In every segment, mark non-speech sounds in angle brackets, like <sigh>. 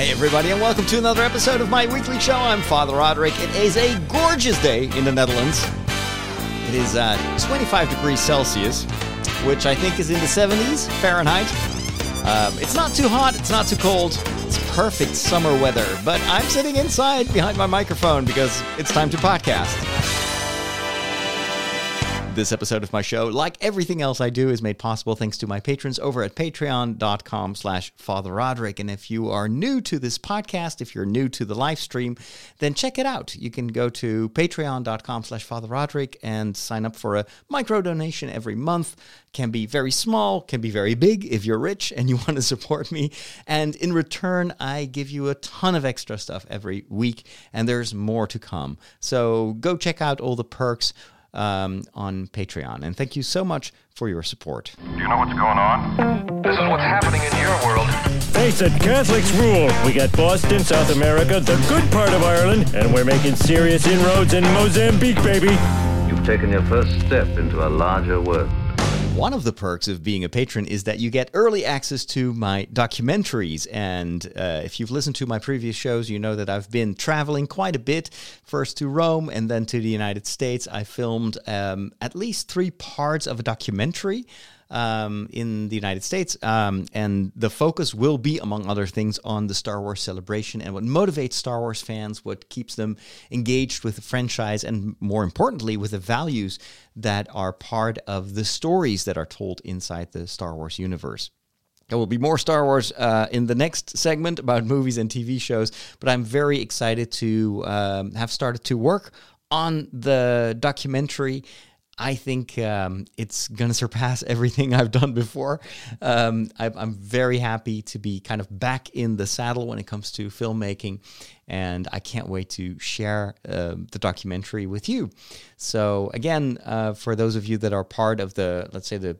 Hey, everybody, and welcome to another episode of my weekly show. I'm Father Roderick. It is a gorgeous day in the Netherlands. It is uh, 25 degrees Celsius, which I think is in the 70s Fahrenheit. Um, it's not too hot, it's not too cold. It's perfect summer weather, but I'm sitting inside behind my microphone because it's time to podcast. This episode of my show, like everything else I do, is made possible thanks to my patrons over at patreon.com slash Father Roderick. And if you are new to this podcast, if you're new to the live stream, then check it out. You can go to patreon.com slash Father Roderick and sign up for a micro donation every month. Can be very small, can be very big if you're rich and you <laughs> want to support me. And in return, I give you a ton of extra stuff every week, and there's more to come. So go check out all the perks um, on Patreon. And thank you so much for your support. Do you know what's going on? This is what's happening in your world. Face it, Catholics rule. We got Boston, South America, the good part of Ireland, and we're making serious inroads in Mozambique, baby. You've taken your first step into a larger world. One of the perks of being a patron is that you get early access to my documentaries. And uh, if you've listened to my previous shows, you know that I've been traveling quite a bit, first to Rome and then to the United States. I filmed um, at least three parts of a documentary um, in the United States. Um, and the focus will be, among other things, on the Star Wars celebration and what motivates Star Wars fans, what keeps them engaged with the franchise, and more importantly, with the values that are part of the stories that are told inside the Star Wars universe. There will be more Star Wars uh, in the next segment about movies and TV shows, but I'm very excited to um, have started to work on the documentary I think um, it's going to surpass <laughs> everything I've done before. Um, I, am very happy to be kind of back in the saddle when it comes to filmmaking, and I can't wait to share uh, the documentary with you. So, again, uh, for those of you that are part of the, let's say, the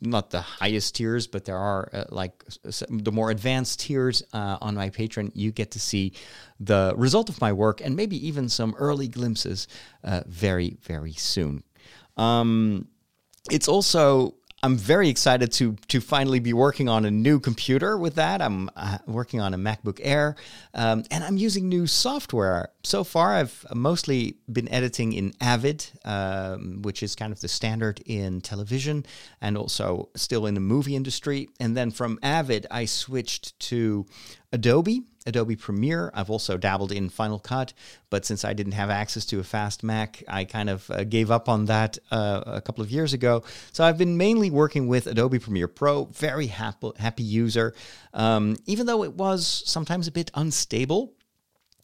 not the highest tiers, but there are uh, like the more advanced tiers uh, on my Patreon. You get to see the result of my work and maybe even some early glimpses uh, very, very soon. Um, it's also I'm very excited to to finally be working on a new computer with that. I'm uh, working on a MacBook Air, um, and I'm using new software. So far, I've mostly been editing in Avid, um, which is kind of the standard in television, and also still in the movie industry. And then from Avid, I switched to Adobe. Adobe Premiere. I've also dabbled in Final Cut, but since I didn't have access to a fast Mac, I kind of uh, gave up on that uh, a couple of years ago. So I've been mainly working with Adobe Premiere Pro. Very happy, happy user, um, even though it was sometimes a bit unstable.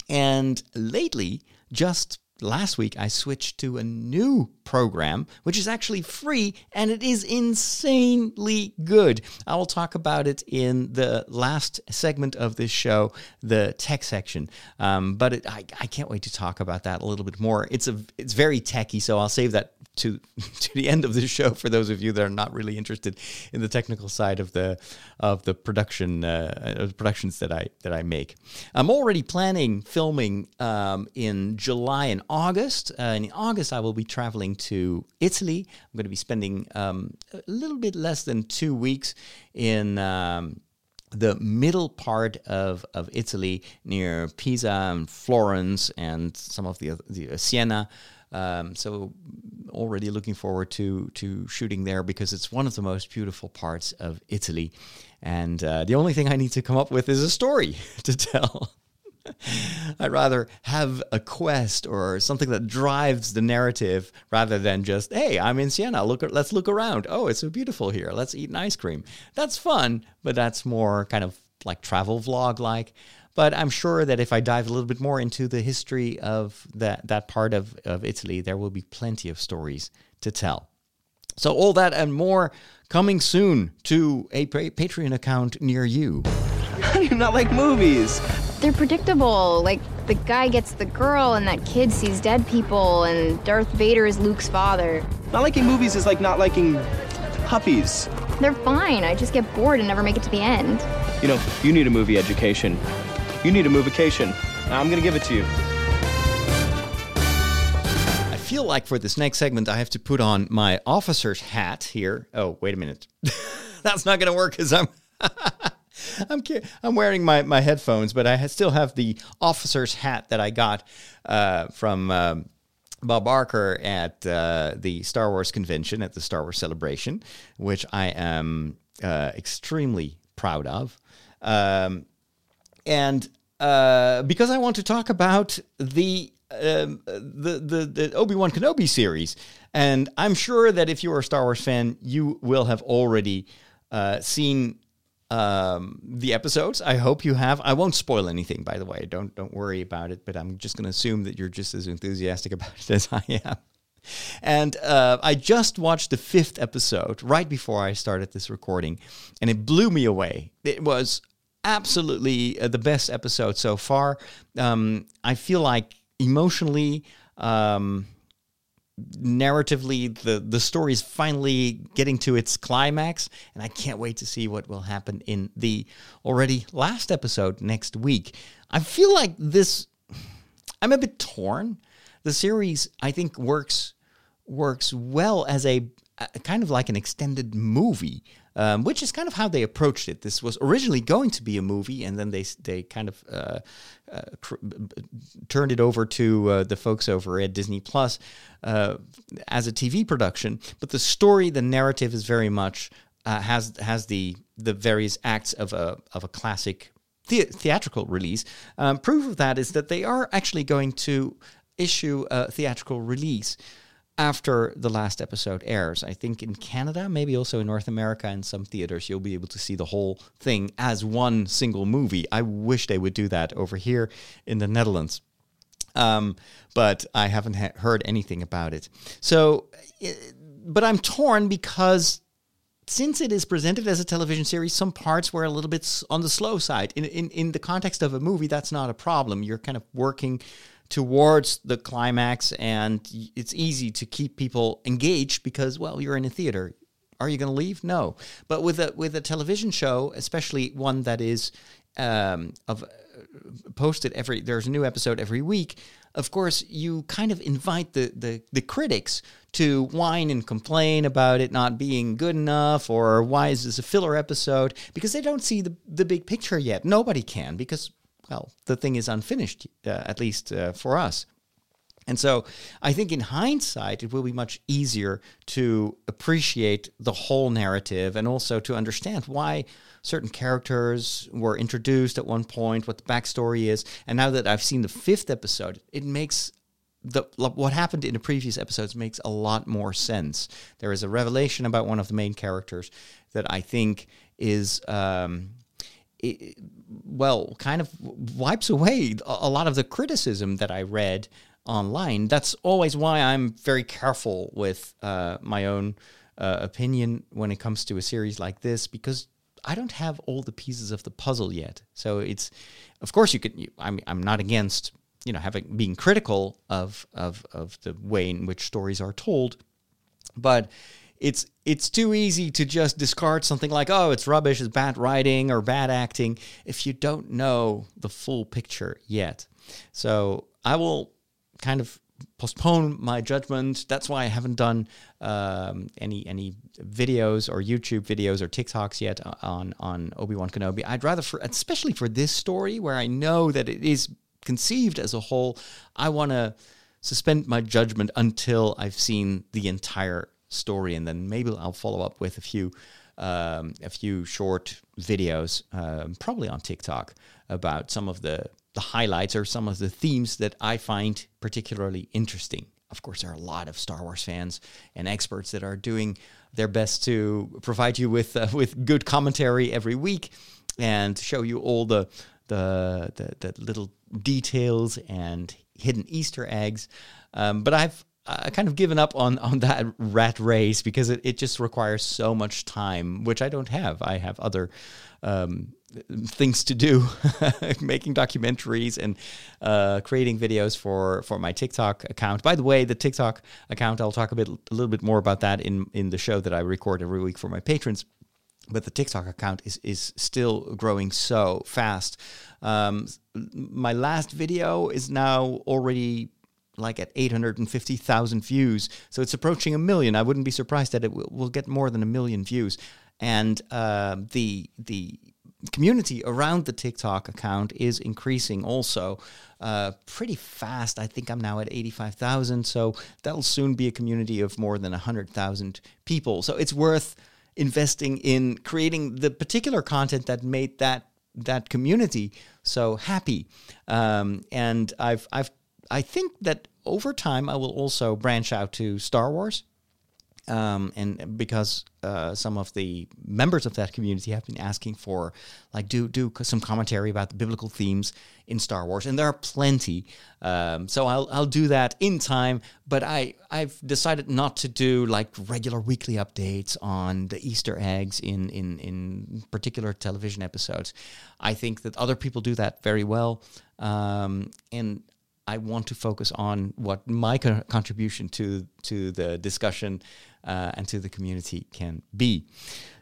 And lately, just last week I switched to a new program, which is actually free and it is insanely good. I will talk about it in the last segment of this show, the tech section. Um, but it, I, I can't wait to talk about that a little bit more. It's a it's very techy, so I'll save that to <laughs> to the end of the show for those of you that are not really interested in the technical side of the of the production uh, of the productions that I that I make. I'm already planning filming um, in July and August. Uh, in August, I will be traveling to Italy. I'm going to be spending um, a little bit less than two weeks in. Um, the middle part of, of Italy near Pisa and Florence and some of the, the uh, Siena. Um, so already looking forward to to shooting there because it's one of the most beautiful parts of Italy, and uh, the only thing I need to come up with is a story <laughs> to tell. <laughs> I'd rather have a quest or something that drives the narrative rather than just, hey, I'm in Siena. Look, let's look around. Oh, it's so beautiful here. Let's eat an ice cream. That's fun, but that's more kind of like travel vlog like. But I'm sure that if I dive a little bit more into the history of that, that part of, of Italy, there will be plenty of stories to tell. So, all that and more coming soon to a Patreon account near you. How <laughs> do you not like movies? They're predictable. Like, the guy gets the girl, and that kid sees dead people, and Darth Vader is Luke's father. Not liking movies is like not liking puppies. They're fine. I just get bored and never make it to the end. You know, you need a movie education. You need a movication. I'm gonna give it to you. I feel like for this next segment, I have to put on my officer's hat here. Oh, wait a minute. <laughs> That's not gonna work because I'm. <laughs> I'm I'm wearing my, my headphones, but I still have the officer's hat that I got uh, from um, Bob Barker at uh, the Star Wars convention at the Star Wars celebration, which I am uh, extremely proud of. Um, and uh, because I want to talk about the um, the the, the Obi Wan Kenobi series, and I'm sure that if you are a Star Wars fan, you will have already uh, seen um, the episodes. I hope you have. I won't spoil anything, by the way. Don't don't worry about it. But I'm just going to assume that you're just as enthusiastic <laughs> about it as I am. And uh, I just watched the fifth episode right before I started this recording, and it blew me away. It was absolutely uh, the best episode so far. Um, I feel like emotionally, um, narratively, the the story is finally getting to its climax, and I can't wait to see what will happen in the already last episode next week. I feel like this. I'm a bit torn. The series, I think, works works well as a, a kind of like an extended movie um, which is kind of how they approached it. This was originally going to be a movie, and then they they kind of uh, uh, cr- turned it over to uh, the folks over at Disney Plus uh, as a TV production. But the story, the narrative, is very much uh, has has the the various acts of a of a classic the- theatrical release. Um, proof of that is that they are actually going to issue a theatrical release after the last episode airs. I think in Canada, maybe also in North America, and some theaters, you'll be able to see the whole thing as one single movie. I wish they would do that over here in the Netherlands. Um, but I haven't ha- heard anything about it. So, eh, but I'm torn because since it is presented as a television series, some parts were a little bit on the slow side. In, in in the context of a movie, that's not a problem. You're kind of working towards the climax, and it's easy to keep people engaged because, well, you're in a theater. Are you going to leave? No. But with a with a television show, especially one that is um, of posted every there's a new episode every week of course you kind of invite the the, the critics to whine and complain about it not being good enough or why is this a filler episode because they don't see the, the big picture yet nobody can because well the thing is unfinished uh, at least uh, for us and so I think in hindsight, it will be much easier to appreciate the whole narrative and also to understand why certain characters were introduced at one point, what the backstory is. And now that I've seen the fifth episode, it makes the what happened in the previous episodes makes a lot more sense. There is a revelation about one of the main characters that I think is um, it, well, kind of wipes away a lot of the criticism that I read online. That's always why I'm very careful with uh, my own uh, opinion when it comes to a series like this because I don't have all the pieces of the puzzle yet. So it's, of course, you could. You, I'm I'm not against you know having being critical of of of the way in which stories are told, but it's it's too easy to just discard something like oh it's rubbish it's bad writing or bad acting if you don't know the full picture yet. So i will kind of postpone my judgment. That's why i haven't done um, any any videos or youtube videos or tiktoks yet on on obi-wan kenobi. I'd rather for especially for this story where i know that it is conceived as a whole i want to suspend my judgment until i've seen the entire story, and then maybe I'll follow up with a few um, a few short videos, um, probably on TikTok, about some of the the highlights or some of the themes that I find particularly interesting. Of course, there are a lot of Star Wars fans and experts that are doing their best to provide you with uh, with good commentary every week and show you all the the the, the little details and hidden Easter eggs. Um, but I've uh, kind of given up on on that rat race because it, it just requires so much time, which I don't have. I have other um, things to do, <laughs> making documentaries and uh, creating videos for for my TikTok account. By the way, the TikTok account I'll talk a bit a little bit more about that in in the show that I record every week for my patrons but the TikTok account is is still growing so fast. Um, my last video is now already like at 850,000 views, so it's approaching a million. I wouldn't be surprised that it will, will get more than a million views. And uh, the the community around the TikTok account is increasing also uh, pretty fast. I think I'm now at 85,000. So that'll soon be a community of more than 100,000 people. So it's worth investing in creating the particular content that made that that community so happy. Um, and I've I've I think that over time I will also branch out to Star Wars um, and because uh, some of the members of that community have been asking for like do do some commentary about the biblical themes in Star Wars, and there are plenty. Um, so I'll I'll do that in time. But I I've decided not to do like regular weekly updates on the Easter eggs in in in particular television episodes. I think that other people do that very well, um, and I want to focus on what my co- contribution to to the discussion uh, and to the community can be.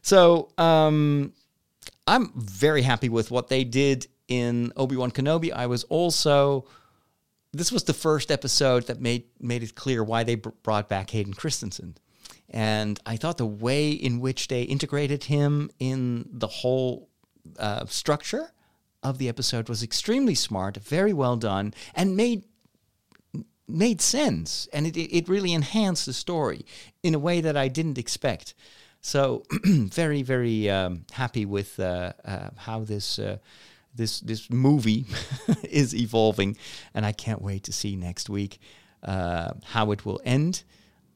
So um, I'm very happy with what they did in Obi Wan Kenobi. I was also this was the first episode that made made it clear why they br- brought back Hayden Christensen. And I thought the way in which they integrated him in the whole uh, structure of the episode was extremely smart, very well done, and made made sense, and it it really enhanced the story in a way that I didn't expect. So <clears throat> very very um, happy with uh, uh, how this. Uh, this this movie <laughs> is evolving, and I can't wait to see next week uh, how it will end.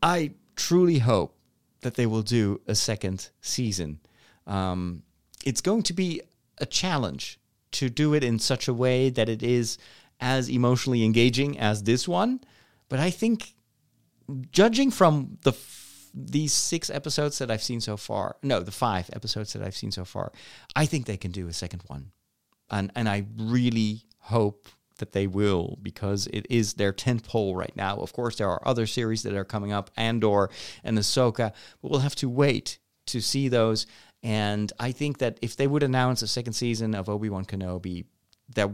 I truly hope that they will do a second season. Um, it's going to be a challenge to do it in such a way that it is as emotionally engaging as this one. But I think, judging from the f- these six episodes that I've seen so far, no, the five episodes that I've seen so far, I think they can do a second one, and and I really hope that they will because it is their tent pole right now. Of course, there are other series that are coming up, Andor and Ahsoka, but we'll have to wait to see those. And I think that if they would announce a second season of Obi Wan Kenobi, that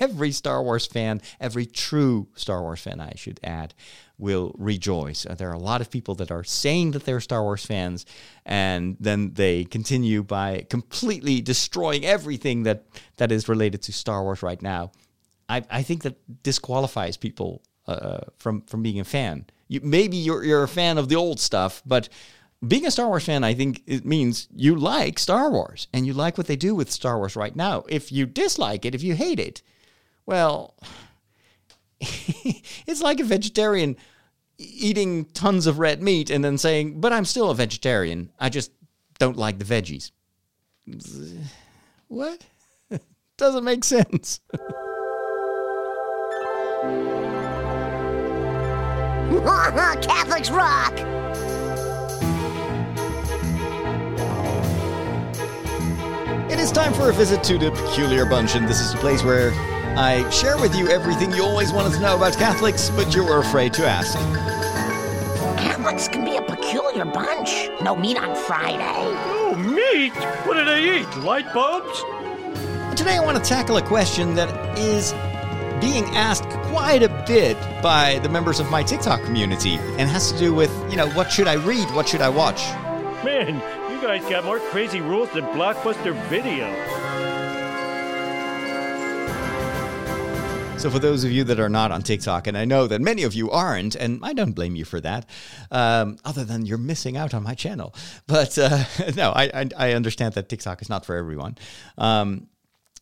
every Star Wars fan, every true Star Wars fan, I should add, will rejoice. Uh, there are a lot of people that are saying that they're Star Wars fans, and then they continue by completely destroying everything that, that is related to Star Wars right now. I, I think that disqualifies people uh, from from being a fan. You, maybe you're you're a fan of the old stuff, but being a Star Wars fan, I think it means you like Star Wars and you like what they do with Star Wars right now. If you dislike it, if you hate it, well, <laughs> it's like a vegetarian eating tons of red meat and then saying, but I'm still a vegetarian. I just don't like the veggies. <sighs> What? <laughs> Doesn't make sense. <laughs> Catholics rock! It is time for a visit to the Peculiar Bunch, and this is the place where I share with you everything you always wanted to know about Catholics, but you were afraid to ask. Catholics can be a peculiar bunch. No meat on Friday. Oh, meat? What do they eat? Light bulbs? Today, I want to tackle a question that is being asked quite a bit by the members of my TikTok community and has to do with, you know, what should I read? What should I watch? Man, you guys got more crazy rules than Blockbuster Video. So, for those of you that are not on TikTok, and I know that many of you aren't, and I don't blame you for that, um, other than you're missing out on my channel. But uh, <laughs> no, I, I, I understand that TikTok is not for everyone. Um,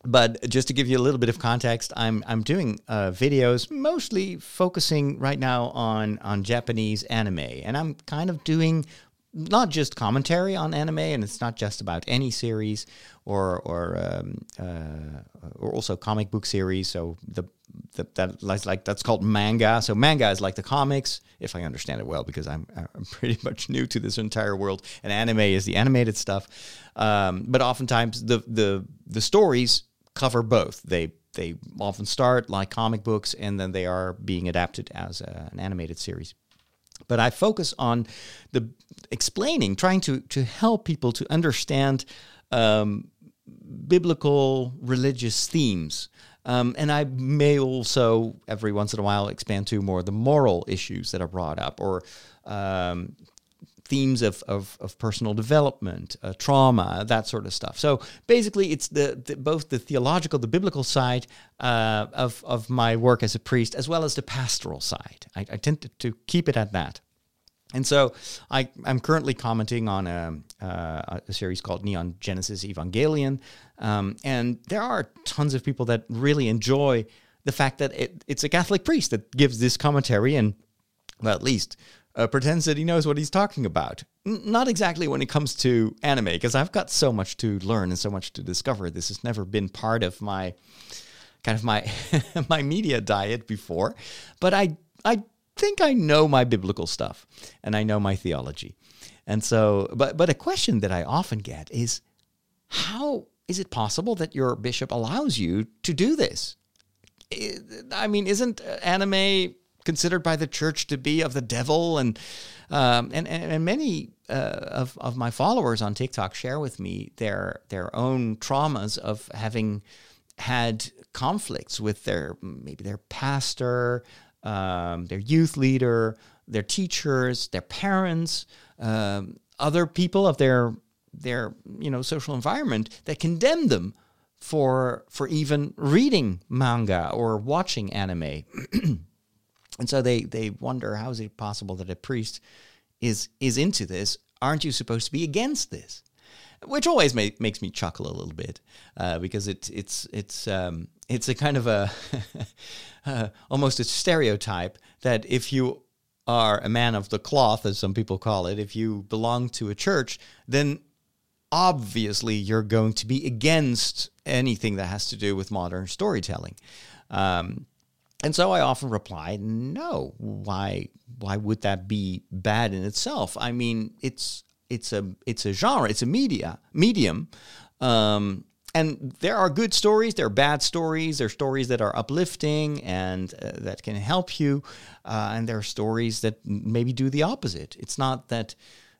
but just to give you a little bit of context, I'm I'm doing uh, videos mostly focusing right now on on Japanese anime, and I'm kind of doing not just commentary on anime, and it's not just about any series or or um, uh, or also comic book series. So the, the that like, that's called manga. So manga is like the comics, if I understand it well, because I'm I'm pretty <laughs> much new to this entire world, and anime is the animated stuff. Um, but oftentimes the the the stories cover both. They they often start like comic books, and then they are being adapted as a, an animated series but I focus on the explaining, trying to to help people to understand um, biblical religious themes. Um, and I may also every once in a while expand to more the moral issues that are brought up, or um, themes of, of, of personal development, uh, trauma, that sort of stuff. So basically, it's the, the both the theological, the biblical side uh, of, of my work as a priest, as well as the pastoral side. I, I tend to, to keep it at that. And so I, am currently commenting on a, uh, a, series called Neon Genesis Evangelion. Um, and there are tons of people that really enjoy the fact that it, it's a Catholic priest that gives this commentary and, well, at least uh, pretends that he knows what he's talking about. N- not exactly when it comes to anime, because I've got so much to learn and so much to discover. This has never been part of my kind of my <laughs> my media diet before, but I I think I know my biblical stuff and I know my theology. And so, but but a question that I often get is, how is it possible that your bishop allows you to do this? I mean, isn't anime considered by the church to be of the devil, and um, and, and many uh, of of my followers on TikTok share with me their their own traumas of having had conflicts with their maybe their pastor, um, their youth leader, their teachers, their parents, um, other people of their their you know social environment that condemn them for for even reading manga or watching anime. <clears throat> And so they they wonder how is it possible that a priest is is into this? Aren't you supposed to be against this? Which always make, makes me chuckle a little bit uh, because it's it's it's um, it's a kind of a <laughs> uh, almost a stereotype that if you are a man of the cloth, as some people call it, if you belong to a church, then obviously you're going to be against anything that has to do with modern storytelling. Um, and so I often reply, no. Why? Why would that be bad in itself? I mean, it's it's a it's a genre, it's a media medium, um, and there are good stories, there are bad stories, there are stories that are uplifting and uh, that can help you, uh, and there are stories that maybe do the opposite. It's not that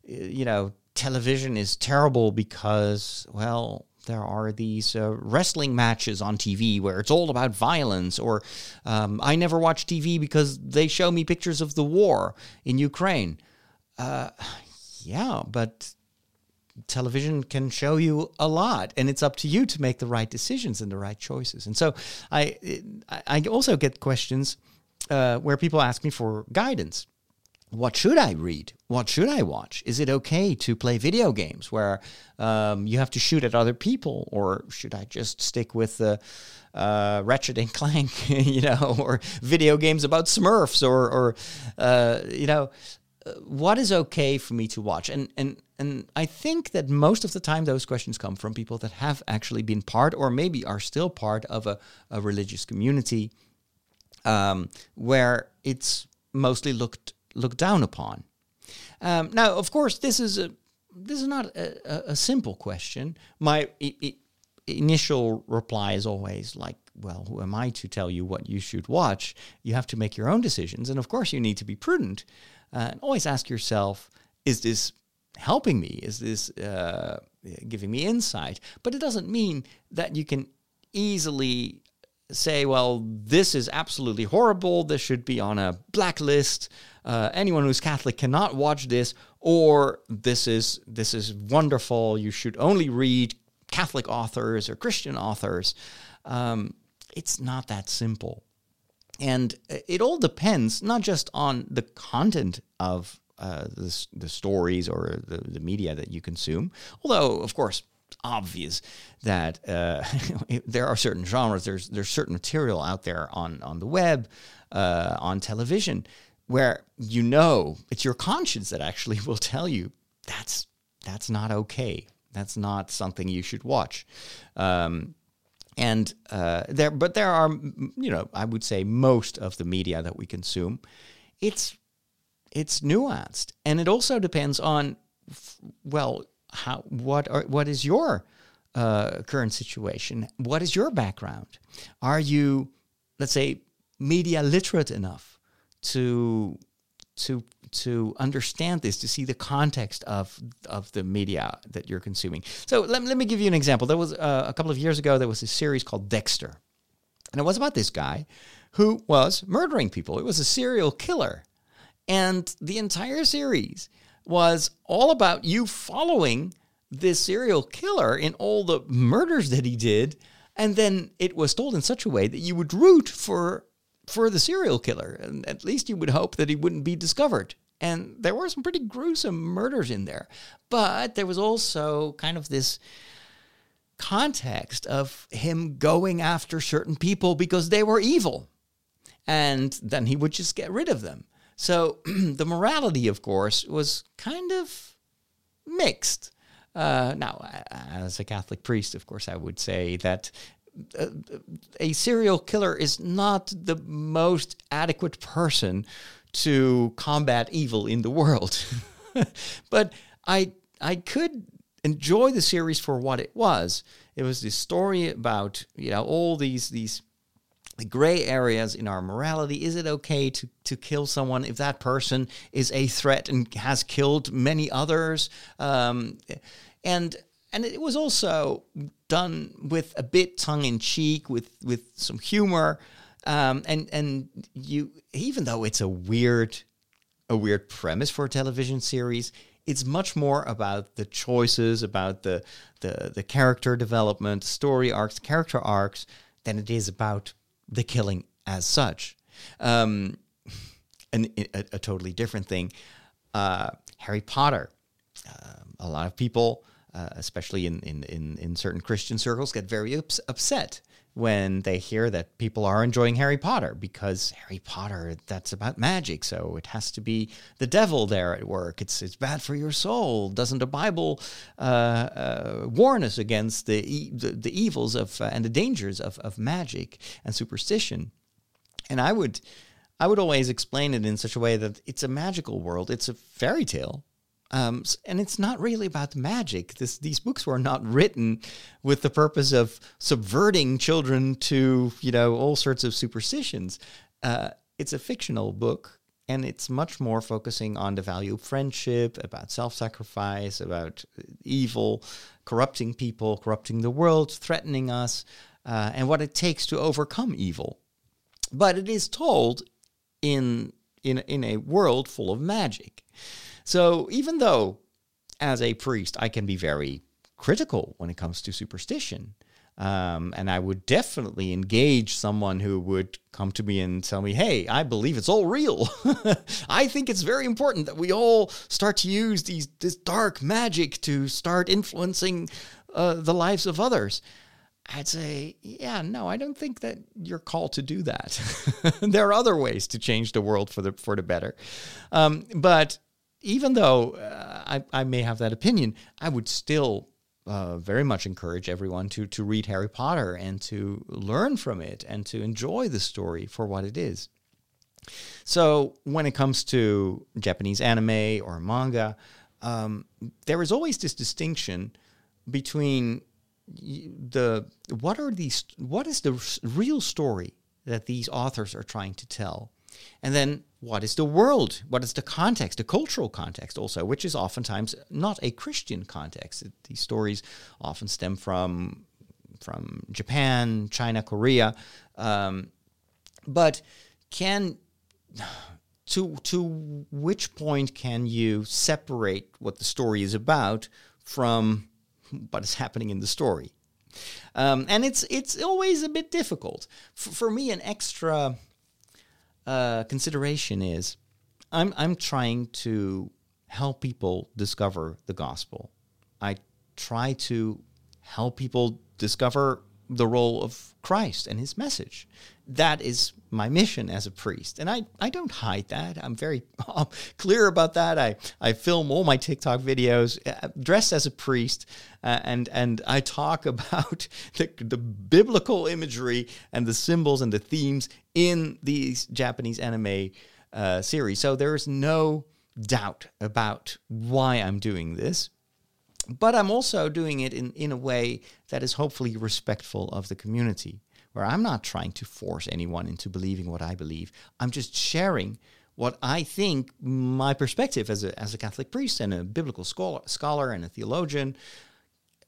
uh, you know television is terrible because well there are these uh, wrestling matches on TV where it's all about violence, or um, I never watch TV because they show me pictures of the war in Ukraine. Uh, yeah, but television can show you a lot, and it's up to you to make the right decisions and the right choices. And so I, I also get questions uh, where people ask me for guidance what should I read? What should I watch? Is it okay to play video games where um, you have to shoot at other people, or should I just stick with the uh, Ratchet and Clank, <laughs> you know, or video games about Smurfs, or, or uh, you know, uh, what is okay for me to watch? And and and I think that most of the time those questions come from people that have actually been part, or maybe are still part of a, a religious community, um, where it's mostly looked looked down upon. Um, now, of course, this is a this is not a, a simple question. My I- I initial reply is always like, "Well, who am I to tell you what you should watch? You have to make your own decisions, and of course, you need to be prudent. Uh, and always ask yourself: Is this helping me? Is this uh, giving me insight? But it doesn't mean that you can easily say, well, this is absolutely horrible. This should be on a blacklist. Uh, anyone who's Catholic cannot watch this, or this is this is wonderful. You should only read Catholic authors or Christian authors. Um, it's not that simple, and it all depends not just on the content of uh, the, the stories or the, the media that you consume, although of course obvious that uh, <laughs> there are certain genres, there's there's certain material out there on on the web, uh, on television, where you know it's your conscience that actually <laughs> will tell you that's that's not okay. That's not something you should watch. Um, and uh, there, but there are, you know, I would say most of the media that we consume, it's it's nuanced, and it also depends on, well, how what are what is your uh, current situation? What is your background? Are you, let's say, media literate enough to to to understand this, to see the context of of the media that you're consuming? So let, let me give you an example. There was uh, a couple of years ago there was a series called Dexter, and it was about this guy who was murdering people. It was a serial killer, and the entire series was all about you following this serial killer in all the murders that he did, and then it was told in such a way that you would root for for the serial killer, and at least you would hope that he wouldn't be discovered. And there were some pretty gruesome murders in there, but there was also kind of this context of him going after certain people because they were evil. And then he would just get rid of them. So <clears throat> the morality, of course, was kind of mixed. Uh, now, as a Catholic priest, of course, I would say that uh, a serial killer is not the most adequate person to combat evil in the world. <laughs> but I I could enjoy the series for what it was. It was this story about you know all these these gray areas in our morality. Is it okay to to kill someone if that person is a threat and has killed many others? Um, and and it was also done with a bit tongue in cheek, with with some humor. Um, and and you even though it's a weird a weird premise for a television series, it's much more about the choices, about the the the character development, story arcs, character arcs, than it is about the killing as such. Um, and a, a, totally different thing. Uh, Harry Potter. Uh, a lot of people, uh, especially in, in, in, in certain Christian circles, get very ups- upset when they hear that people are enjoying Harry Potter because Harry Potter that's about magic so it has to be the devil there at work. It's it's bad for your soul. Doesn't the Bible uh, uh, warn us against the, e- the, the evils of uh, and the dangers of of magic and superstition? And I would I would always explain it in such a way that it's a magical world. It's a fairy tale um, and it's not really about the magic. This, these books were not written with the purpose of subverting children to, you know, all sorts of superstitions. Uh, it's a fictional book, and it's much more focusing on the value of friendship, about self-sacrifice, about evil, corrupting people, corrupting the world, threatening us, uh, and what it takes to overcome evil. But it is told in in in a world full of magic. So even though as a priest I can be very critical when it comes to superstition, um, and I would definitely engage someone who would come to me and tell me, hey, I believe it's all real. <laughs> I think it's very important that we all start to use these this dark magic to start influencing uh, the lives of others. I'd say, yeah, no, I don't think that you're called to do that. <laughs> there are other ways to change the world for the for the better. Um, but even though uh, I, I may have that opinion, I would still uh, very much encourage everyone to to read Harry Potter and to learn from it and to enjoy the story for what it is. So when it comes to Japanese anime or manga, um, there is always this distinction between the what are these what is the real story that these authors are trying to tell and then what is the world? What is the context, the cultural context also, which is oftentimes not a Christian context. These stories often stem from from Japan, China, Korea, um, but can to to which point can you separate what the story is about from what is happening in the story? Um, and it's it's always a bit difficult. F- for me, an extra uh, consideration is I'm, I'm trying to help people discover the gospel. I try to help people discover the role of Christ and his message. That is my mission as a priest. And I, I don't hide that. I'm very <laughs> clear about that. I, I film all my TikTok videos uh, dressed as a priest uh, and, and I talk <laughs> about the, the biblical imagery and the symbols and the themes in these Japanese anime uh, series. So there's no doubt about why I'm doing this but I'm also doing it in, in a way that is hopefully respectful of the community, where I'm not trying to force anyone into believing what I believe. I'm just sharing what I think my perspective as a, as a Catholic priest and a biblical scholar, scholar and a theologian,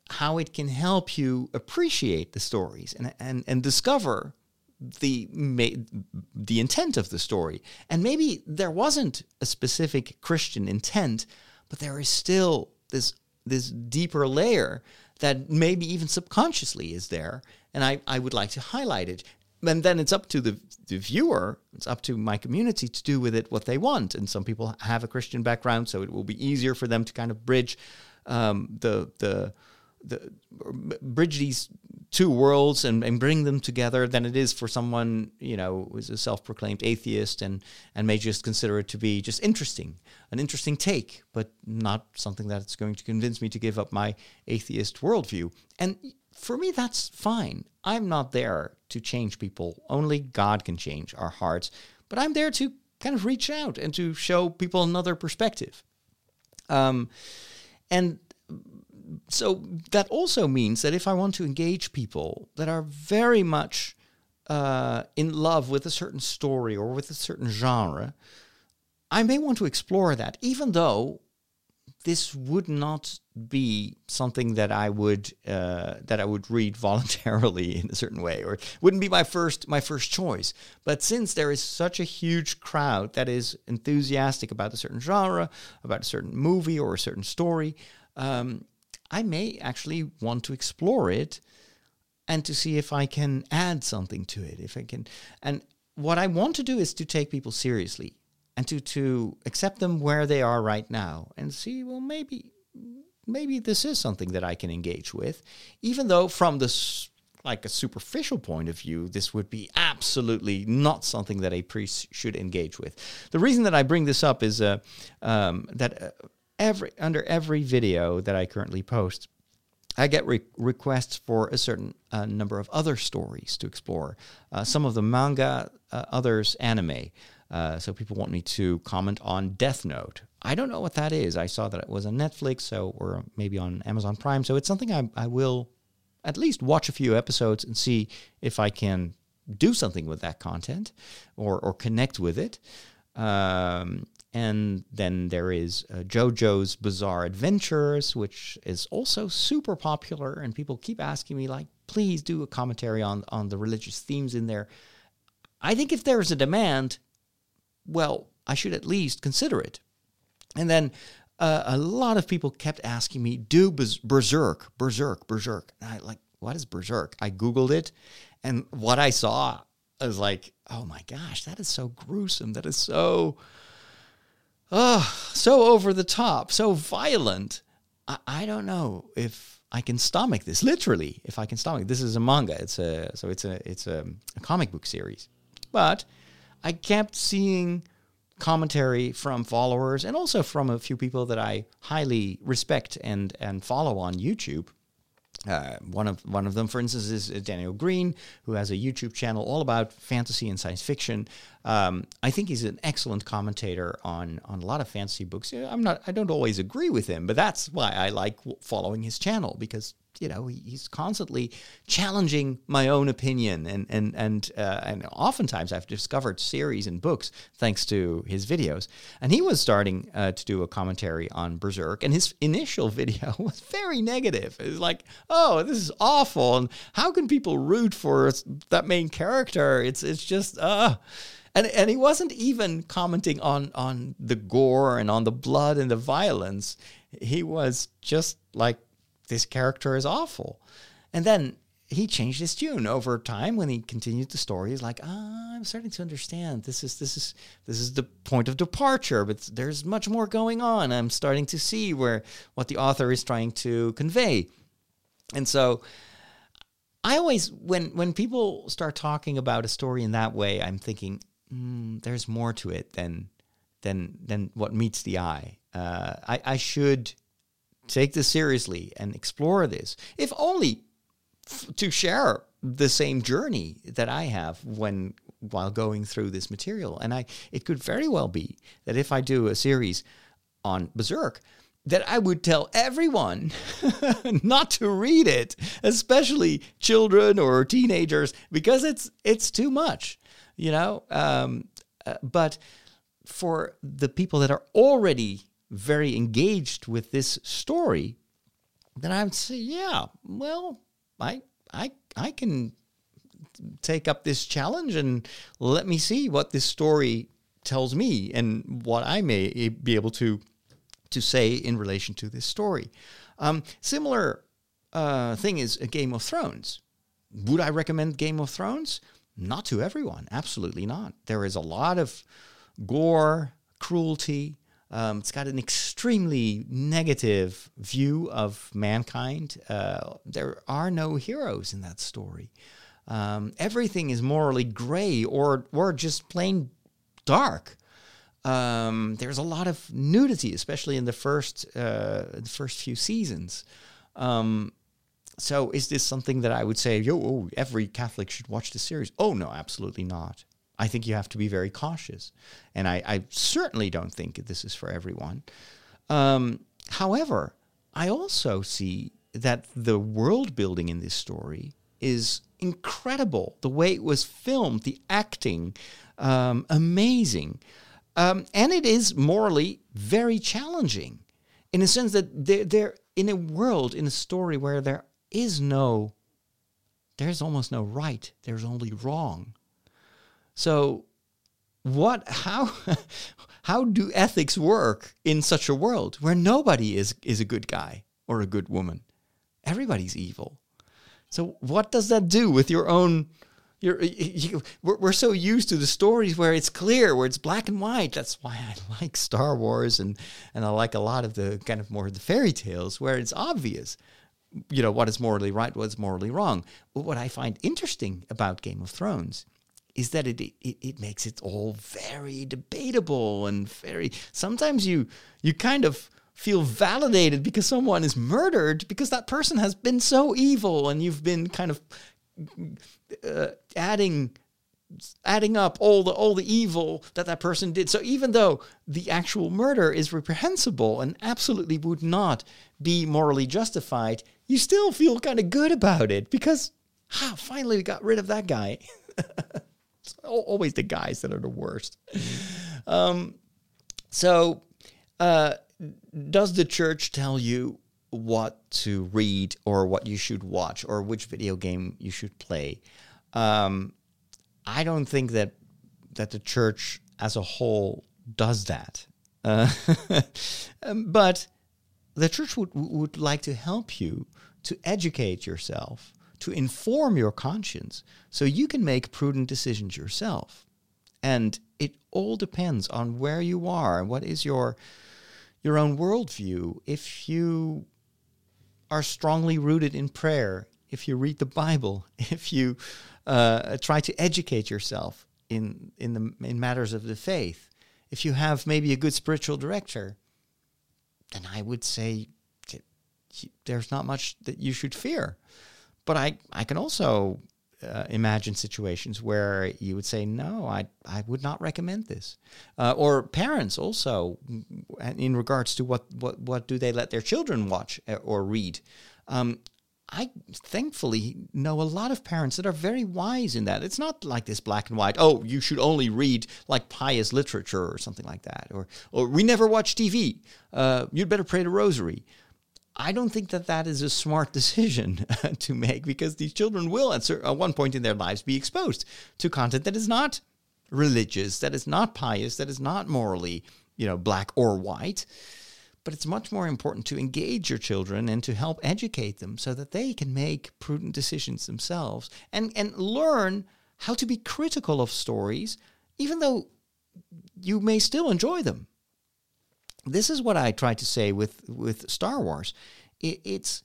how it can help you appreciate the stories and, and, and discover the the intent of the story. And maybe there wasn't a specific Christian intent, but there is still this this deeper layer that maybe even subconsciously is there, and I, I would like to highlight it. And then it's up to the, the viewer, it's up to my community to do with it what they want. And some people have a Christian background, so it will be easier for them to kind of bridge um, the the the bridge these two worlds and, and bring them together than it is for someone you know who's a self-proclaimed atheist and and may just consider it to be just interesting an interesting take but not something that's going to convince me to give up my atheist worldview. And for me that's fine. I'm not there to change people. Only god can change our hearts. But i'm there to kind of reach out and to show people another perspective. Um, and so that also means that if I want to engage people that are very much uh, in love with a certain story or with a certain genre, I may want to explore that, even though this would not be something that I would uh, that I would read <laughs> voluntarily in a certain way, or wouldn't be my first my first choice. But since there is such a huge crowd that is enthusiastic about a certain genre, about a certain movie or a certain story, um, I may actually want to explore it and to see if I can add something to it. If I can, and what I want to do is to take people seriously and to to accept them where they are right now and see, well, maybe maybe this is something that I can engage with, even though from this like a superficial point of view, this would be absolutely not something that a priest should engage with. The reason that I bring this up is uh, um, that uh, every under every video that I currently post, I get re- requests for a certain uh, number of other stories to explore. Uh, some of the manga, uh, others anime. Uh, so people want me to comment on Death Note. I don't know what that is. I saw that it was on Netflix, so or maybe on Amazon Prime. So it's something I, I will at least watch a few episodes and see if I can do something with that content or or connect with it. Um, and then there is uh, JoJo's Bizarre Adventures, which is also super popular, and people keep asking me like, please do a commentary on on the religious themes in there. I think if there's a demand, well, I should at least consider it. And then uh, a lot of people kept asking me, do Berserk, Berserk, Berserk. And I like, what is Berserk? I Googled it, and what I saw was like, oh my gosh, that is so gruesome. That is so oh, so over the top, so violent. I, I don't know if I can stomach this. Literally, if I can stomach this is a manga. It's a so it's a it's a, a comic book series, but I kept seeing commentary from followers and also from a few people that I highly respect and and follow on YouTube uh, one of one of them, for instance, is Daniel Greene, who has a YouTube channel all about fantasy and science fiction. Um, I think he's an excellent commentator on on a lot of fantasy books. I'm not, I don't always agree with him, but that's why I like following his channel because you know he's constantly challenging my own opinion and and and uh, and oftentimes I've discovered series and books thanks to his videos. And he was starting uh, to do a commentary on Berserk and his initial <laughs> video was very negative. It was like oh this is awful and how can people root for that main character? It's it's just uh and and he wasn't even commenting on on the gore and on the blood and the violence he was just like this character is awful. And then he changed his tune over time when he continued the story. He's like, ah, I'm starting to understand. This is this is this is the point of departure, but there's much more going on. I'm starting to see where what the author is trying to convey. And so I always when when people start talking about a story in that way, I'm thinking mm, there's more to it than than than what meets the eye. Uh, I, I should take this seriously and explore this, if only f- to share the same journey that I have when while going through this material. And I it could very well be that if I do a series on Berserk, that I would tell everyone <laughs> not to read it, especially children or teenagers, because it's it's too much, you know. Um, uh, but for the people that are already very engaged with this story, then I would say, yeah, well, I I I can take up this challenge and let me see what this story tells me and what I may be able to to say in relation to this story. Um, similar uh, thing is a Game of Thrones. Would I recommend Game of Thrones? Not to everyone, absolutely not. There is a lot of gore, cruelty. Um, it's got an extremely negative view of mankind. Uh, there are no heroes in that story. Um, everything is morally gray or or just plain dark. Um, there's a lot of nudity, especially in the first uh, the first few seasons. Um, so, is this something that I would say, yo, oh, every Catholic should watch the series? Oh no, absolutely not. I think you have to be very cautious, and I, I certainly don't think this is for everyone. Um, however, I also see that the world building in this story is incredible. The way it was filmed, the acting, um, amazing. Um, and it is morally very challenging in a sense that they're, they're in a world, in a story where there is no, there's almost no right, there's only wrong. So, what, how, <laughs> how do ethics work in such a world where nobody is, is a good guy or a good woman? Everybody's evil. So, what does that do with your own you're, you, we're, we're so used to the stories where it's clear, where it's black and white. That's why I <laughs> like Star Wars and, and I like a lot of the kind of more the fairy tales where it's obvious, you know, what is morally right, what's morally wrong. But what I find interesting about Game of Thrones is that it, it it makes it all very debatable and very sometimes you you kind of feel validated because someone is murdered because that person has been so evil and you've been kind of uh, adding adding up all the all the evil that that person did. So even though the actual murder is reprehensible and absolutely would not be morally justified, you still feel kind of good about it because ah, finally we got rid of that guy. <laughs> it's always the guys that are the worst. Um, so, uh, does the church tell you what to read or what you should watch or which video game you should play. Um, I don't think that that the church as a whole does that, uh, <laughs> but the church would would like to help you to educate yourself, to inform your conscience, so you can make prudent decisions yourself. And it all depends on where you are and what is your your own worldview. If you are strongly rooted in prayer, if you read the Bible, <laughs> if you uh, try to educate yourself in in the in matters of the faith, if you have maybe a good spiritual director, then I would say there's not much that you should fear. But I I can also uh, imagine situations where you would say, no, I, I would not recommend this. Uh, or parents also, in regards to what, what, what do they let their children watch uh, or read. Um, I thankfully know a lot of parents that are very wise in that. It's not like this black and white, oh, you should only read like pious literature or something like that. Or, or we never watch TV. Uh, you'd better pray the rosary. I don't think that that is a smart <laughs> decision uh, to make because these children will, at, at one point in their lives, be exposed to content that is not religious, that is not pious, that is not morally, you know, black or white. But it's much more important to engage your children and to help educate them so that they can make prudent decisions themselves and, and learn how to be critical of stories, even though you may still enjoy them this is what I try to say with with Star Wars. It, it's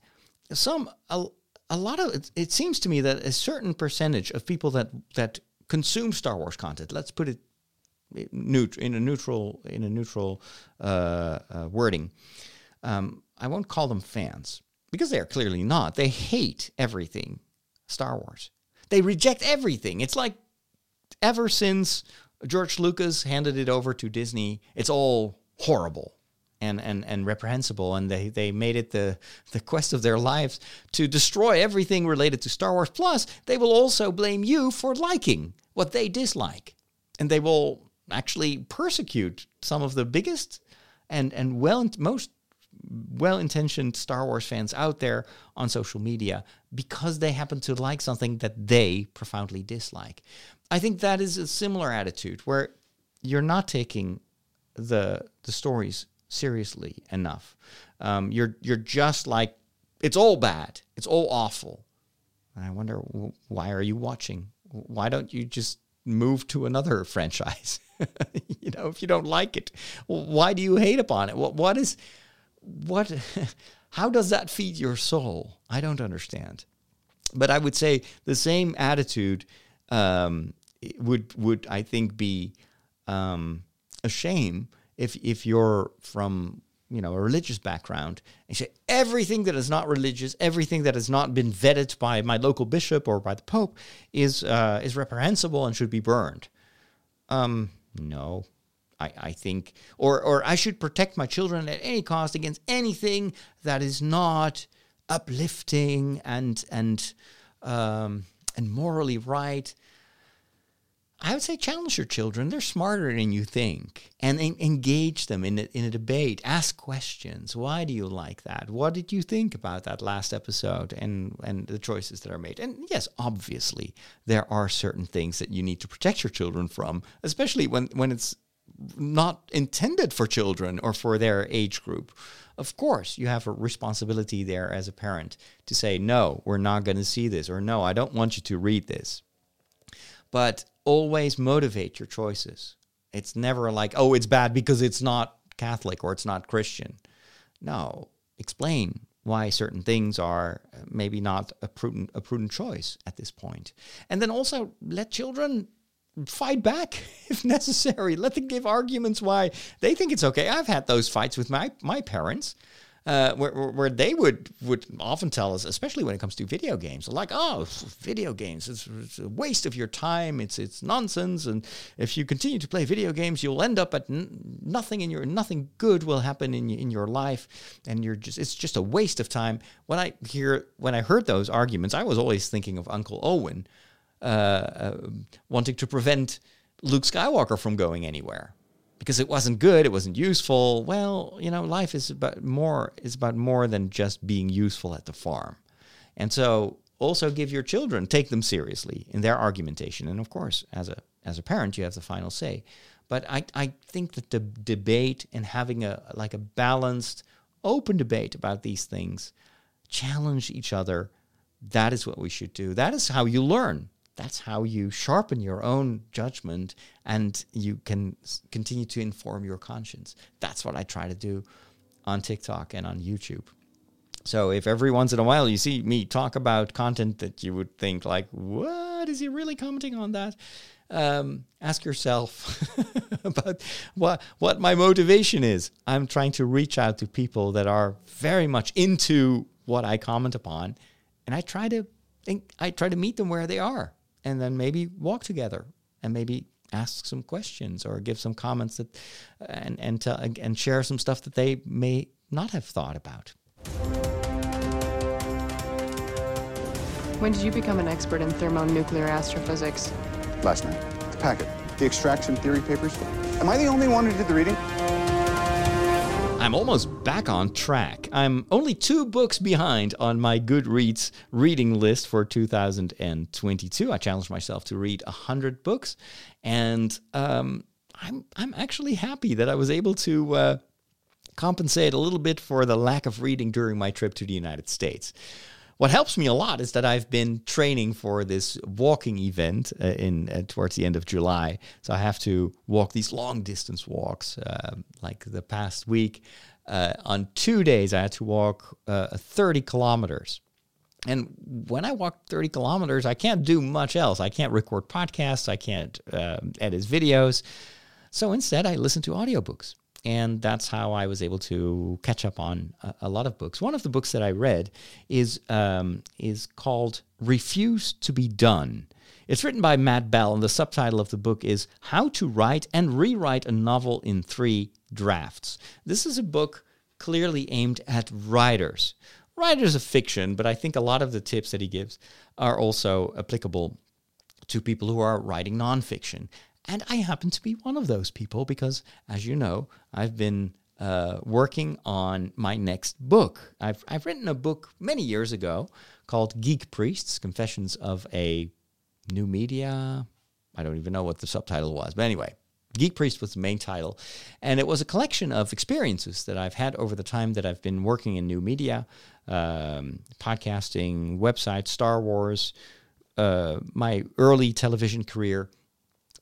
some a, a lot of it, it seems to me that a certain percentage of people that that consume Star Wars content, let's put it in a neutral in a neutral uh, uh, wording. Um, I won't call them fans because they are clearly not. They hate everything Star Wars. They reject everything. It's like ever since George Lucas handed it over to Disney, it's all horrible and, and, and reprehensible. And they, they made it the, the quest of their lives to destroy everything related to Star Wars. Plus, they will also blame you for liking what they dislike. And they will actually persecute some of the biggest and, and well most well intentioned Star Wars fans out there on social media because they happen to like something that they profoundly dislike. I think that is a similar attitude where you're not taking the the stories seriously enough. Um, you're you're just like it's all bad. It's all awful. And I wonder why are you watching? Why don't you just move to another <laughs> franchise? <laughs> you know, if you don't like it, why do you hate upon it? What what is what? <laughs> How does that feed your soul? I don't understand. But I would say the same attitude um, would would I think be um, a shame if if you're from you know a religious background and say everything that is not religious, everything that has not been vetted by my local bishop or by the pope is uh, is reprehensible and should be burned. Um, no, I, I think, or or I should protect my children at any cost against anything that is not uplifting and and um, and morally right. I would say challenge your children. They're smarter than you think, and en- engage them in a, in a debate. Ask questions. Why do you like that? What did you think about that last episode and and the choices that are made? And yes, obviously there are certain things that you need to protect your children from, especially when when it's not intended for children or for their age group. Of course, you have a responsibility there as a parent to say, no, we're not going to see this, or no, I don't want you to read this. But always motivate your choices. It's never like, oh, it's bad because it's not Catholic or it's not Christian. No, explain why certain things are uh, maybe not a prudent a prudent choice at this point. And then also let children fight back <laughs> if necessary. Let them give arguments why they think it's okay. I've had those fights with my my parents. Uh, where, where they would would often tell us, especially when it comes to video games, like, "Oh, video games, it's, it's, a waste of your time. It's it's nonsense. And if you continue to play video games, you'll end up at n- nothing in your nothing good will happen in in your life, and you're just it's just a waste of time." When I hear when I heard those arguments, I was always thinking of Uncle Owen, uh, uh, wanting to prevent Luke Skywalker from going anywhere because it wasn't good, it wasn't useful. Well, you know, life is about more is about more than just being useful at the farm. And so also give your children take them seriously in their argumentation. And of course, as a as a parent, you have the final say. But I, I think that the debate and having a like a balanced, open debate about these things, challenge each other, that is what we should do. That is how you learn that's how you sharpen your own judgment and you can continue to inform your conscience. That's what I try to do on TikTok and on YouTube. So if every once in a while you see me talk about content that you would think like, what is he really commenting on that? Um, ask yourself <laughs> about what what my motivation is. I'm trying to reach out to people that are very much into what I comment upon, and I try to think I try to meet them where they are and then maybe walk together and maybe ask some questions or give some comments that and and tell, and share some stuff that they may not have thought about. When did you become an expert in thermonuclear astrophysics? Last night. The packet. The extraction theory papers. Am I the only one who did the reading? I'm almost back on track. I'm only two books behind on my Goodreads reading list for 2022. I challenged myself to read 100 books, and um, I'm, I'm actually happy that I was able to uh, compensate a little bit for the lack of reading during my trip to the United States. What helps me a lot is that I've been training for this walking event uh, in uh, towards the end of July. So I have to walk these long distance walks. Uh, like the past week, uh, on two days, I had to walk uh, 30 kilometers. And when I walk 30 kilometers, I can't do much else. I can't record podcasts. I can't um, edit videos. So instead, I listen to audiobooks and that's how I was able to catch up on a, a, lot of books. One of the books that I read is um, is called "Refuse to Be Done." It's written by Matt Bell, and the subtitle of the book is "How to Write and Rewrite a Novel in Three Drafts." This is a book clearly aimed at writers, writers of fiction, but I think a lot of the tips that he gives are also applicable to people who are writing nonfiction. And I happen to be one of those people because, as you know, I've been uh, working on my next book. I've, I've written a book many years ago called Geek Priests Confessions of a New Media. I don't even know what the subtitle was. But anyway, Geek Priest was the main title, and it was a collection of experiences that I've had over the time that I've been working in new media, um, podcasting, websites, Star Wars, uh, my early television career.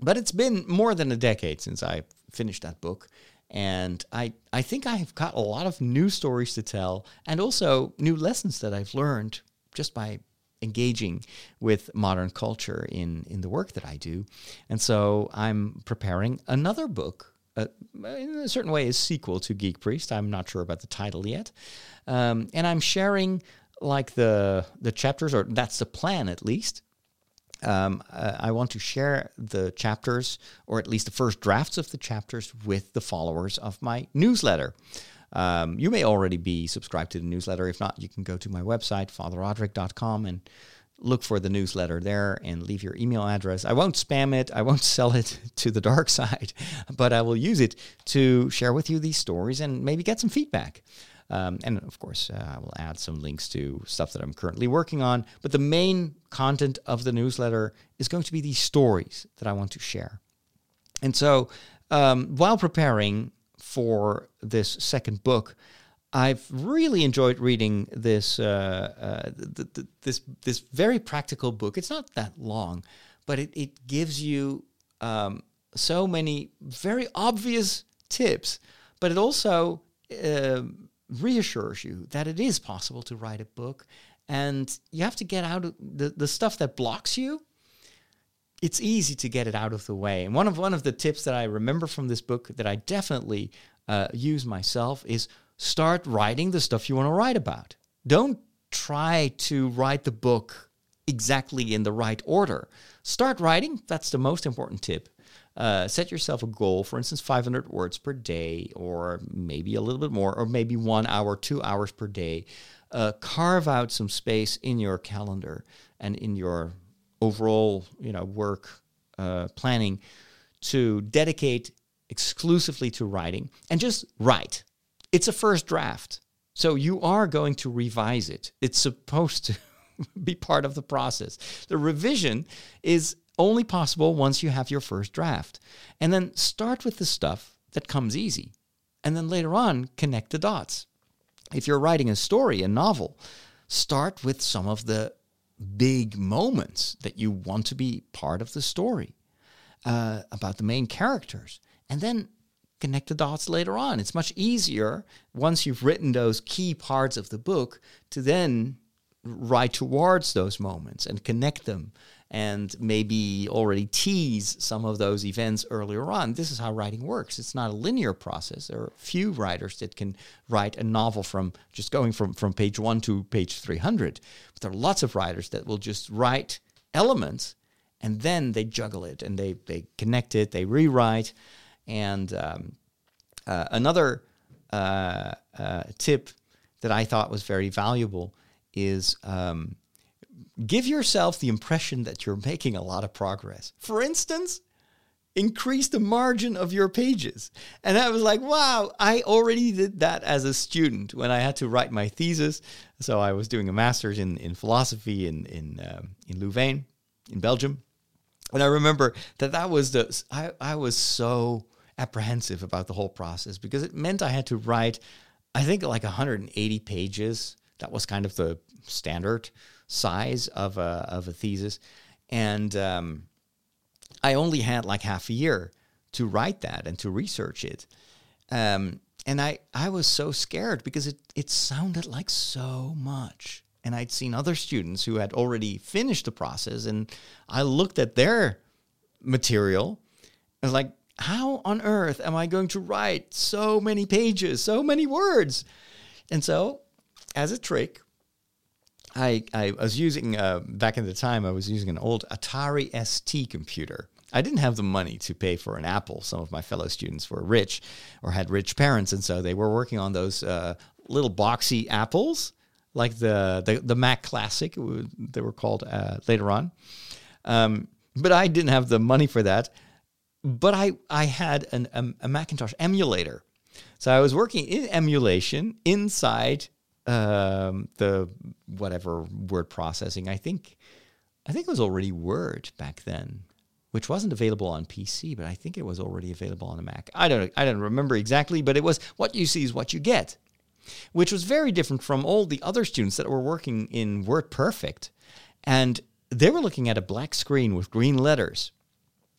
But it's been more than a decade since I finished that book. And I, I think I have got a lot of new stories to tell and also new lessons that I've learned just by engaging with modern culture in, in the work that I do. And so I'm preparing another book, uh, in a certain way, a sequel to Geek Priest. I'm not sure about the title yet. Um, and I'm sharing like the the chapters, or that's the plan at least, um, uh, I want to share the chapters, or at least the first drafts of the chapters, with the followers of my newsletter. Um, you may already be subscribed to the newsletter. If not, you can go to my website, fatherroderick.com, and look for the newsletter there and leave your email address. I won't spam it, I won't <laughs> sell it to the dark <laughs> side, but I will use it to share with you these stories and maybe get some feedback. Um, and of course, uh, I will add some links to stuff that I'm currently working on. But the main content of the newsletter is going to be these stories that I want to share. And so, um, while preparing for this second book, I've really enjoyed reading this uh, uh, th- th- this this very practical book. It's not that long, but it, it gives you um, so many very obvious tips. But it also uh, reassures you that it is possible to write a book and you have to get out of the, the stuff that blocks you it's easy to get it out of the way. And one of one of the tips that i remember from this book that i definitely uh, use myself is start writing the stuff you want to write about. Don't try to write the book exactly in the right order. Start writing that's the most important tip uh, set yourself a goal, for instance, 500 words per day, or maybe a little bit more, or maybe one hour, two hours per day. Uh, carve out some space in your calendar and in your overall, you know, work uh, planning to dedicate exclusively to writing and just write. It's a first draft. So you are going to revise it. It's supposed to <laughs> be part of the process. The revision is only possible once you have your first draft. And then start with the stuff that comes easy. And then later on, connect the dots. If you're writing a story, a novel, start with some of the big moments that you want to be part of the story uh, about the main characters. And then connect the dots later on. It's much easier once you've written those key parts of the book to then write towards those moments and connect them and maybe already tease some of those events earlier on. This is how writing works. It's not a linear process. There are few writers that can write a novel from just going from, from page one to page 300. But there are lots of writers that will just write elements and then they juggle it and they, they connect it, they rewrite. And um, uh, another uh, uh, tip that I thought was very valuable is um, give yourself the impression that you're making a lot of progress. For instance, increase the margin of your pages. And I was like, wow, I already did that as a student when I had to write my thesis. So I was doing a master's in, in philosophy in, in, um, in Louvain, in Belgium. And I remember that that was the, I, I was so apprehensive about the whole process because it meant I had to write, I think like 180 pages. That was kind of the standard size of a, of a thesis. And um, I only had like half a year to write that and to research it. Um, and I, I was so scared because it, it sounded like so much. And I'd seen other students who had already finished the process, and I looked at their material and was like, how on earth am I going to write so many pages, so many words? And so, as a trick, I, I was using, uh, back in the time, I was using an old Atari ST computer. I didn't have the money to pay for an Apple. Some of my fellow students were rich or had rich parents, and so they were working on those uh, little boxy apples, like the, the, the Mac Classic, they were called uh, later on. Um, but I didn't have the money for that. But I, I had an, a, a Macintosh emulator. So I was working in emulation inside um, the whatever word processing. I think I think it was already Word back then. which wasn't available on PC, but I think it was already available on a Mac. I don't I don't remember exactly, but it was what you see is what you get, which was very different from all the other students that were working in WordPerfect, and they were looking at a black screen with green letters.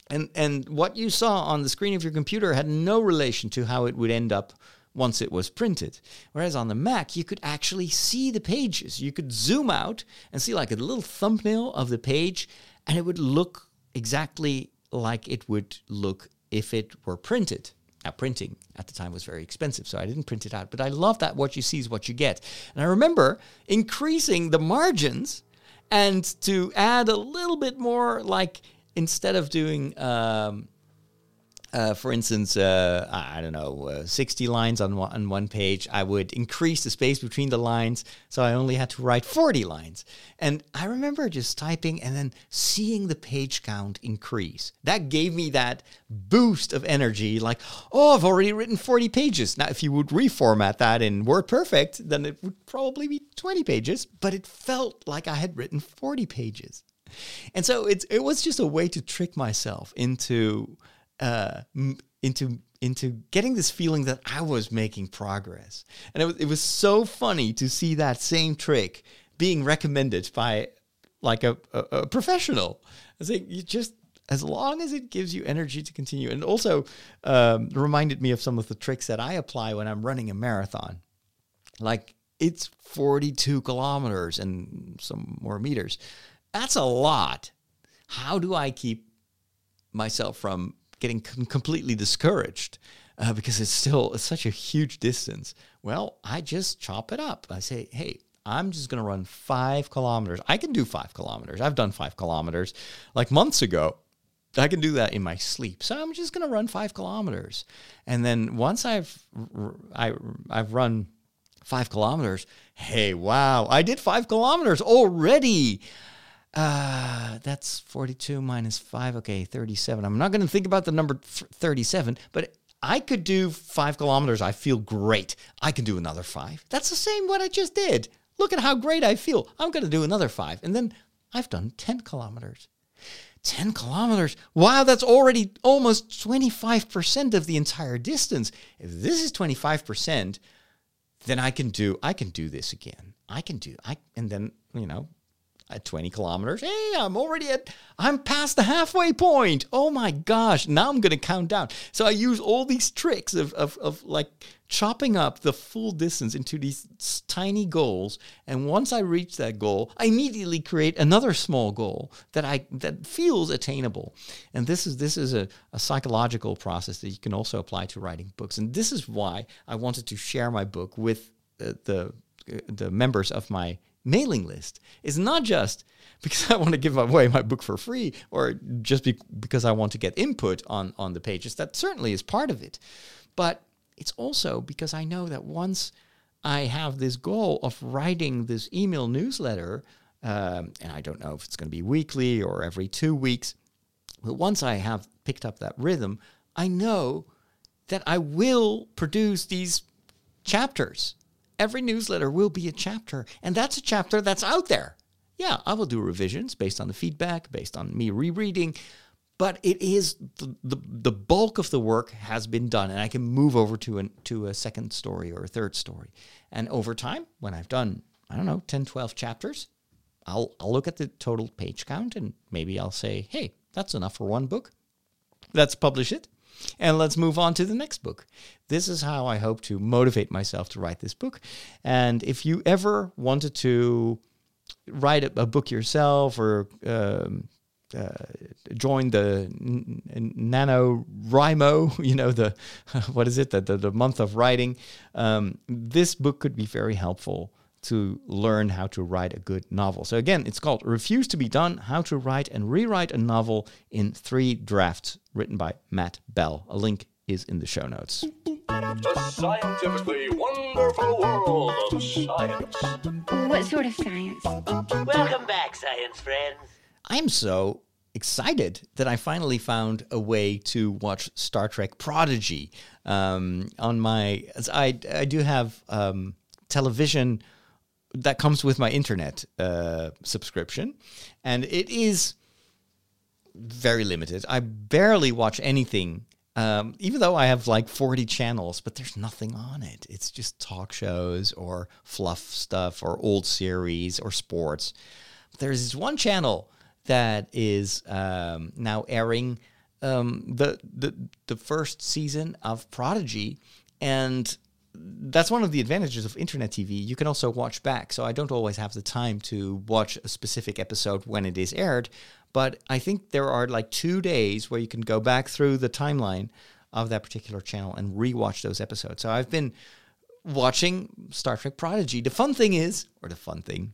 And and what you saw on the screen of your computer had no relation to how it would end up once it was printed. Whereas on the Mac, you could actually see the pages. You could zoom out and see like a little thumbnail of the page, and it would look exactly like it would look if it were printed. Now, printing at the time was very expensive, so I didn't print it out. But I love that what you see is what you get. And I remember increasing the margins and to add a little bit more, like instead of doing um, uh, for instance, uh, I don't know, uh, 60 lines on one, on one page, I would increase the space between the lines. So I only had to write 40 lines. And I remember just typing and then seeing the page count increase. That gave me that boost of energy like, oh, I've already written 40 pages. Now, if you would reformat that in WordPerfect, then it would probably be 20 pages, but it felt like I had written 40 pages. And so it's, it was just a way to trick myself into uh, into into getting this feeling that I was making progress, and it was it was so funny to see that same trick being recommended by like a, a, a professional. I think you just as long as it gives you energy to continue, and also um, reminded me of some of the tricks that I apply when I'm running a marathon. Like it's 42 kilometers and some more meters. That's a lot. How do I keep myself from getting com- completely discouraged uh, because it's still it's such a huge distance. Well, I just chop it up. I say, hey, I'm just going to run five kilometers. I can do five kilometers. I've done five kilometers like months ago. I can do that in my sleep. So I'm just going to run five kilometers. And then once I've, I, I've run five kilometers, hey, wow, I did five kilometers already. Uh, that's 42 minus 5. Okay, 37. I'm not going to think about the number 37, but I could do five kilometers. I feel great. I can do another five. That's the same what I just did. Look at how great I feel. I'm going to do another five. And then I've done 10 kilometers. 10 kilometers. Wow, that's already almost 25% of the entire distance. If this is 25%, then I can do I can do this again. I can do I and then, you know, at 20 kilometers. Hey, I'm already at, I'm past the halfway point. Oh my gosh, now I'm going to count down. So I use all these tricks of, of, of like chopping up the full distance into these tiny goals. And once I reach that goal, I immediately create another small goal that I, that feels attainable. And this is, this is a, a psychological process that you can also apply to writing books. And this is why I wanted to share my book with uh, the, the members of my mailing list is not just because I want to give away my book for free or just be, because I want to get input on, on the pages. That certainly is part of it. But it's also because I know that once I have this goal of writing this email newsletter, um, and I don't know if it's going to be weekly or every two weeks, but once I have picked up that rhythm, I know that I will produce these chapters every newsletter will be a chapter, and that's a chapter that's out there. Yeah, I will do revisions based on the feedback, based on me rereading, but it is the, the, the bulk of the work has been done, and I can move over to, an, to a second story or a third story. And over time, when I've done, I don't know, 10, 12 chapters, I'll, I'll look at the total page count and maybe I'll say, hey, that's enough for one book. Let's publish it. And let's move on to the next book. This is how I hope to motivate myself to write this book. And if you ever wanted to write a, a book yourself or um, uh, join the n- n- <laughs> you know, the, <laughs> what is it, the, the, the month of writing, um, this book could be very helpful to learn how to write a good novel. So again, it's called Refuse to be Done, How to Write and Rewrite a Novel in Three Drafts, written by Matt Bell. A link is in the show notes. The scientifically wonderful world of science. What sort of science? Welcome back, science friends. I'm so excited that I finally found a way to watch Star Trek Prodigy um, on my. I I do have um, television that comes with my internet uh, subscription, and it is very limited. I barely watch anything, um, even though I have like 40 channels, but there's nothing on it. It's just talk shows or fluff stuff or old series or sports. There's this one channel that is um, now airing um, the, the the first season of Prodigy, and that's one of the advantages of internet TV. You can also watch back, so I don't always have the time to watch a specific episode when it is aired. But I think there are like two days where you can go back through the timeline of that particular channel and rewatch those episodes. So I've been watching Star Trek Prodigy. The fun thing is, or the fun thing,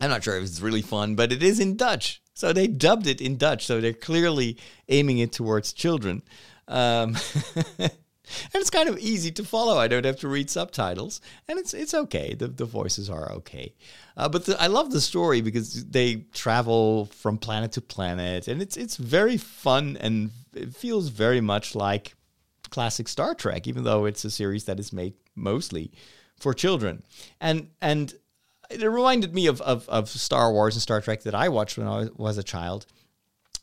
I'm not sure if it's really fun, but it is in Dutch. So they dubbed it in Dutch. So they're clearly aiming it towards children. Um, <laughs> and it's kind of easy to follow. I don't have to read subtitles, and it's it's okay. The the voices are okay, uh, but the, I love the story because they travel from planet to planet, and it's it's very fun and it feels very much like classic Star Trek, even though it's a series that is made mostly for children. And and it reminded me of, of, of Star Wars and Star Trek that I watched when I was a child,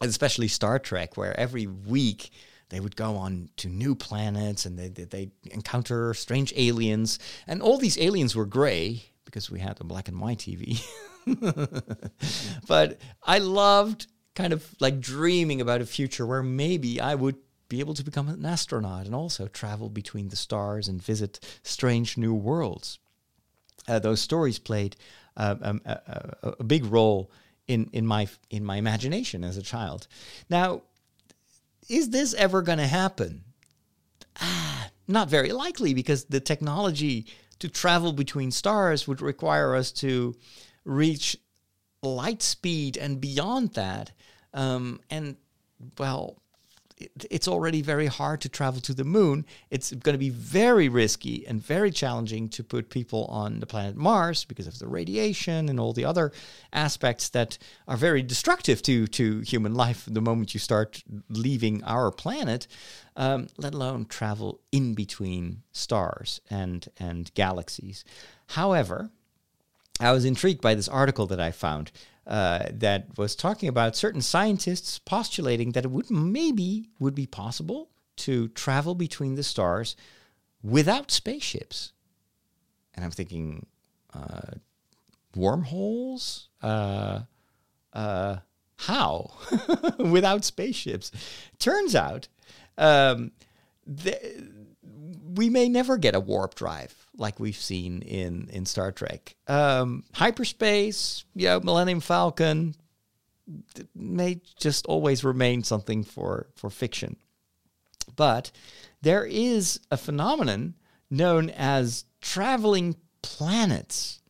especially Star Trek, where every week they would go on to new planets and they they encounter strange aliens, and all these aliens were gray because we had a black and white TV. <laughs> but I loved kind of like dreaming about a future where maybe I would be able to become an astronaut and also travel between the stars and visit strange new worlds uh, those stories played uh, um, a, a, a, big role in in my in my imagination as a child. Now, is this ever going to happen? Ah, not very likely because the technology to travel between stars would require us to reach light speed and beyond that. Um, and well, it's already very hard to travel to the moon. It's going to be very risky and very challenging to put people on the planet Mars because of the radiation and all the other aspects that are very destructive to, to human life the moment you start leaving our planet, um, let alone travel in between stars and, and galaxies. However, I was intrigued by this article that I found uh, that was talking about certain scientists postulating that it would maybe would be possible to travel between the stars without spaceships. And I'm thinking, uh, wormholes? Uh, uh how? <laughs> without spaceships? Turns out um, we may never get a warp drive like we've seen in in Star Trek. Um, hyperspace, yeah, Millennium Falcon may just always remain something for for fiction. But there is a phenomenon known as traveling planets,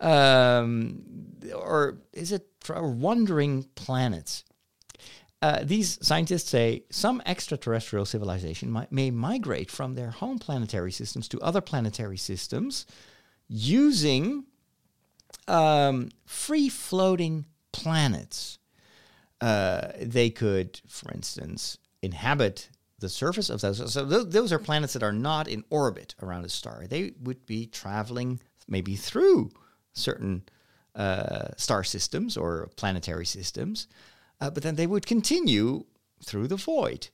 um, or is it wandering planets? Uh, these scientists say some extraterrestrial civilization might, may migrate from their home planetary systems to other planetary systems using um, free floating planets. Uh, they could, for instance, inhabit the surface of those. So th- those are planets that are not in orbit around a star. They would be traveling maybe through certain uh, star systems or planetary systems uh, but then they would continue through the void.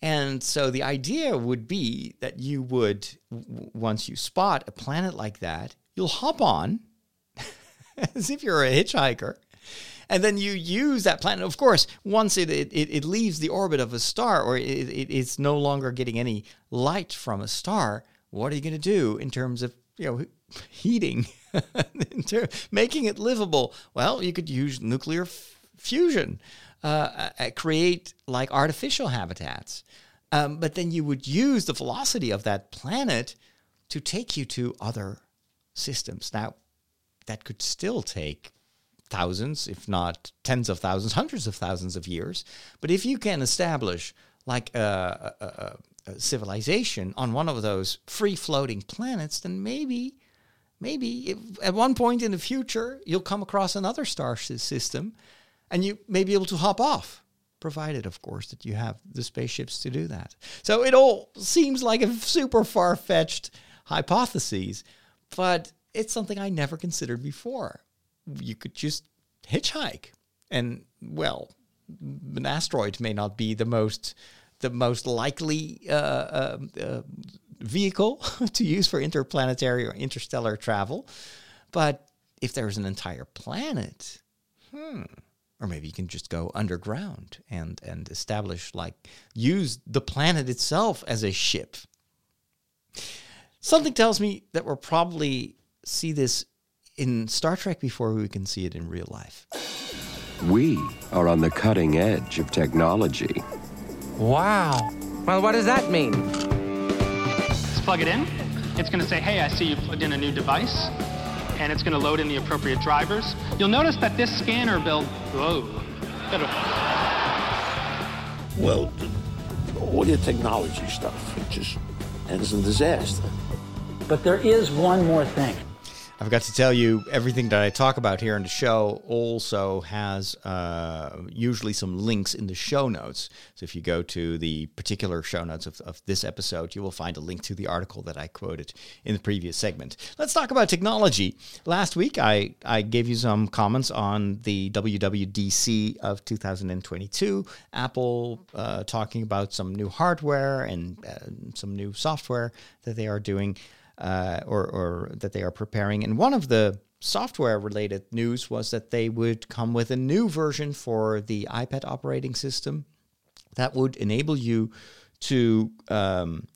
And so the idea would be that you would, w- once you spot a planet like that, you'll hop on <laughs> as if you're a hitchhiker. And then you use that planet. Of course, once it, it, it leaves the orbit of a star or it, it, it's no longer getting any light from a star, what are you going to do in terms of you know <laughs> heating, <laughs> making it livable? Well, you could use nuclear fusion, uh, uh, create like artificial habitats. Um, but then you would use the velocity of that planet to take you to other systems. Now, that could still take thousands, if not tens of thousands, hundreds of thousands of years. But if you can establish like a, a, a civilization on one of those free floating planets, then maybe, maybe if, at one point in the future, you'll come across another star system and you may be able to hop off, provided, of course, that you have the spaceships to do that. So it all seems like a super far fetched hypothesis, but it's something I never considered before. You could just hitchhike. And, well, an asteroid may not be the most the most likely uh, uh, uh, vehicle <laughs> to use for interplanetary or interstellar travel. But if there's an entire planet, hmm, or maybe you can just go underground and and establish like use the planet itself as a ship. Something tells me that we'll probably see this in Star Trek before we can see it in real life. We are on the cutting edge of technology. Wow. Well, what does that mean? Let's plug it in. It's going to say, hey, I see you plugged in a new device. And it's going to load in the appropriate drivers. You'll notice that this scanner build. Whoa. Well, all your technology stuff, it just ends in disaster. But there is one more thing. I forgot to tell you everything that I talk about here in the show also has uh, usually some links in the show notes. So if you go to the particular show notes of, of this episode, you will find a link to the article that I quoted in the previous segment. Let's talk about technology. Last week, I, I gave you some comments on the WWDC of 2022, Apple uh, talking about some new hardware and uh, some new software that they are doing uh, or, or that they are preparing. And one of the software related news was that they would come with a new version for the iPad operating system that would enable you to um,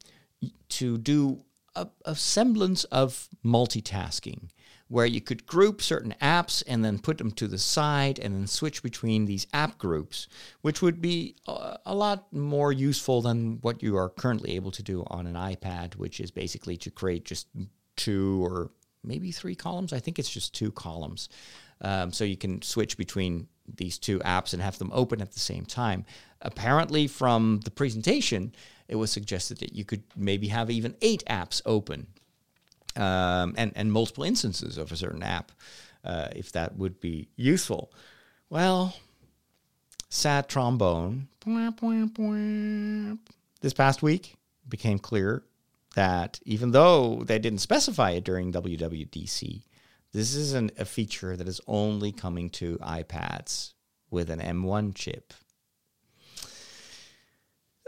to do a, a semblance of multitasking where you could group certain apps and then put them to the side and then switch between these app groups, which would be a, a, lot more useful than what you are currently able to do on an iPad, which is basically to create just two or maybe three columns. I think it's just two columns. Um, so you can switch between these two apps and have them open at the same time. Apparently, from the presentation, it was suggested that you could maybe have even eight apps open um, and, and multiple instances of a certain app, uh, if that would be useful. Well, sad trombone. This past week became clear that even though they didn't specify it during WWDC, this isn't a feature that is only coming to iPads with an M1 chip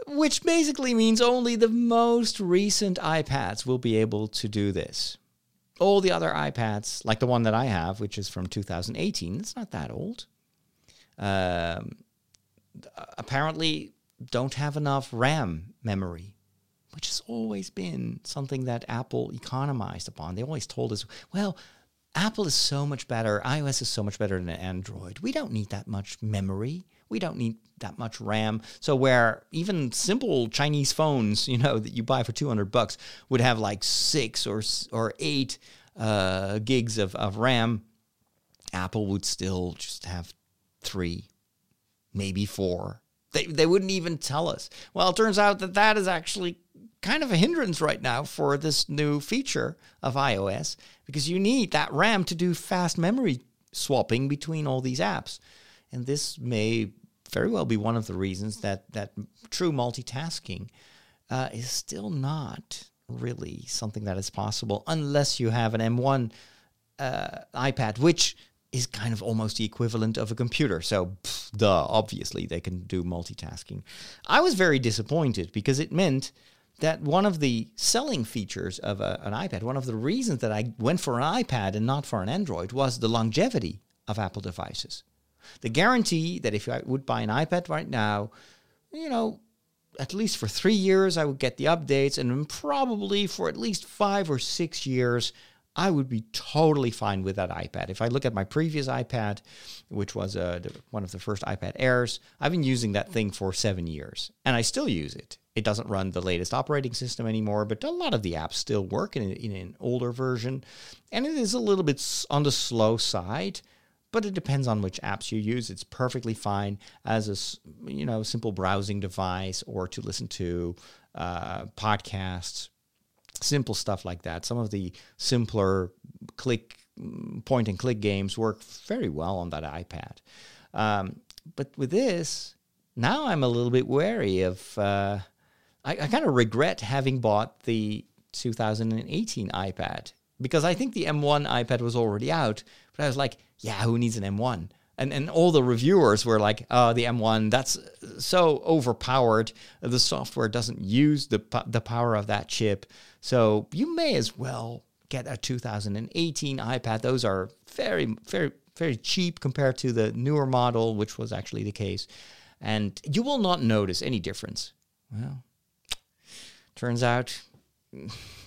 which basically means only the most recent iPads will be able to do this. All the other iPads, like the one that I have, which is from 2018, it's not that old, um, apparently don't have enough RAM memory, which has always been something that Apple economized upon. They always told us, well, Apple is so much better, iOS is so much better than Android. We don't need that much memory. We don't need that much RAM. So where even simple Chinese phones, you know, that you buy for 200 bucks would have like 6 or or 8 uh, gigs of, of RAM, Apple would still just have 3, maybe 4. They they wouldn't even tell us. Well, it turns out that that is actually kind of a hindrance right now for this new feature of iOS because you need that RAM to do fast memory swapping between all these apps. And this may very well be one of the reasons that, that true multitasking uh, is still not really something that is possible unless you have an M1 uh, iPad, which is kind of almost the equivalent of a computer. So, pff, duh, obviously they can do multitasking. I was very disappointed because it meant that one of the selling features of a, an iPad, one of the reasons that I went for an iPad and not for an Android was the longevity of Apple devices. The guarantee that if I would buy an iPad right now, you know, at least for three years, I would get the updates, and probably for at least five or six years, I would be totally fine with that iPad. If I look at my previous iPad, which was uh, one of the first iPad Airs, I've been using that thing for seven years, and I still use it. It doesn't run the latest operating system anymore, but a lot of the apps still work in, in an older version, and it is a little bit on the slow side but it depends on which apps you use. It's perfectly fine as a you know simple browsing device or to listen to uh, podcasts, simple stuff like that. Some of the simpler click point and click games work very well on that iPad. Um, but with this, now I'm a little bit wary of. Uh, I, I kind of regret having bought the 2018 iPad because I think the M1 iPad was already out, but I was like, yeah, who needs an M1? and and all the reviewers were like, "Oh, the M1, that's so overpowered. The software doesn't use the the power of that chip. So you may as well get a 2018 iPad. Those are very very very cheap compared to the newer model, which was actually the case, and you will not notice any difference. Well, turns out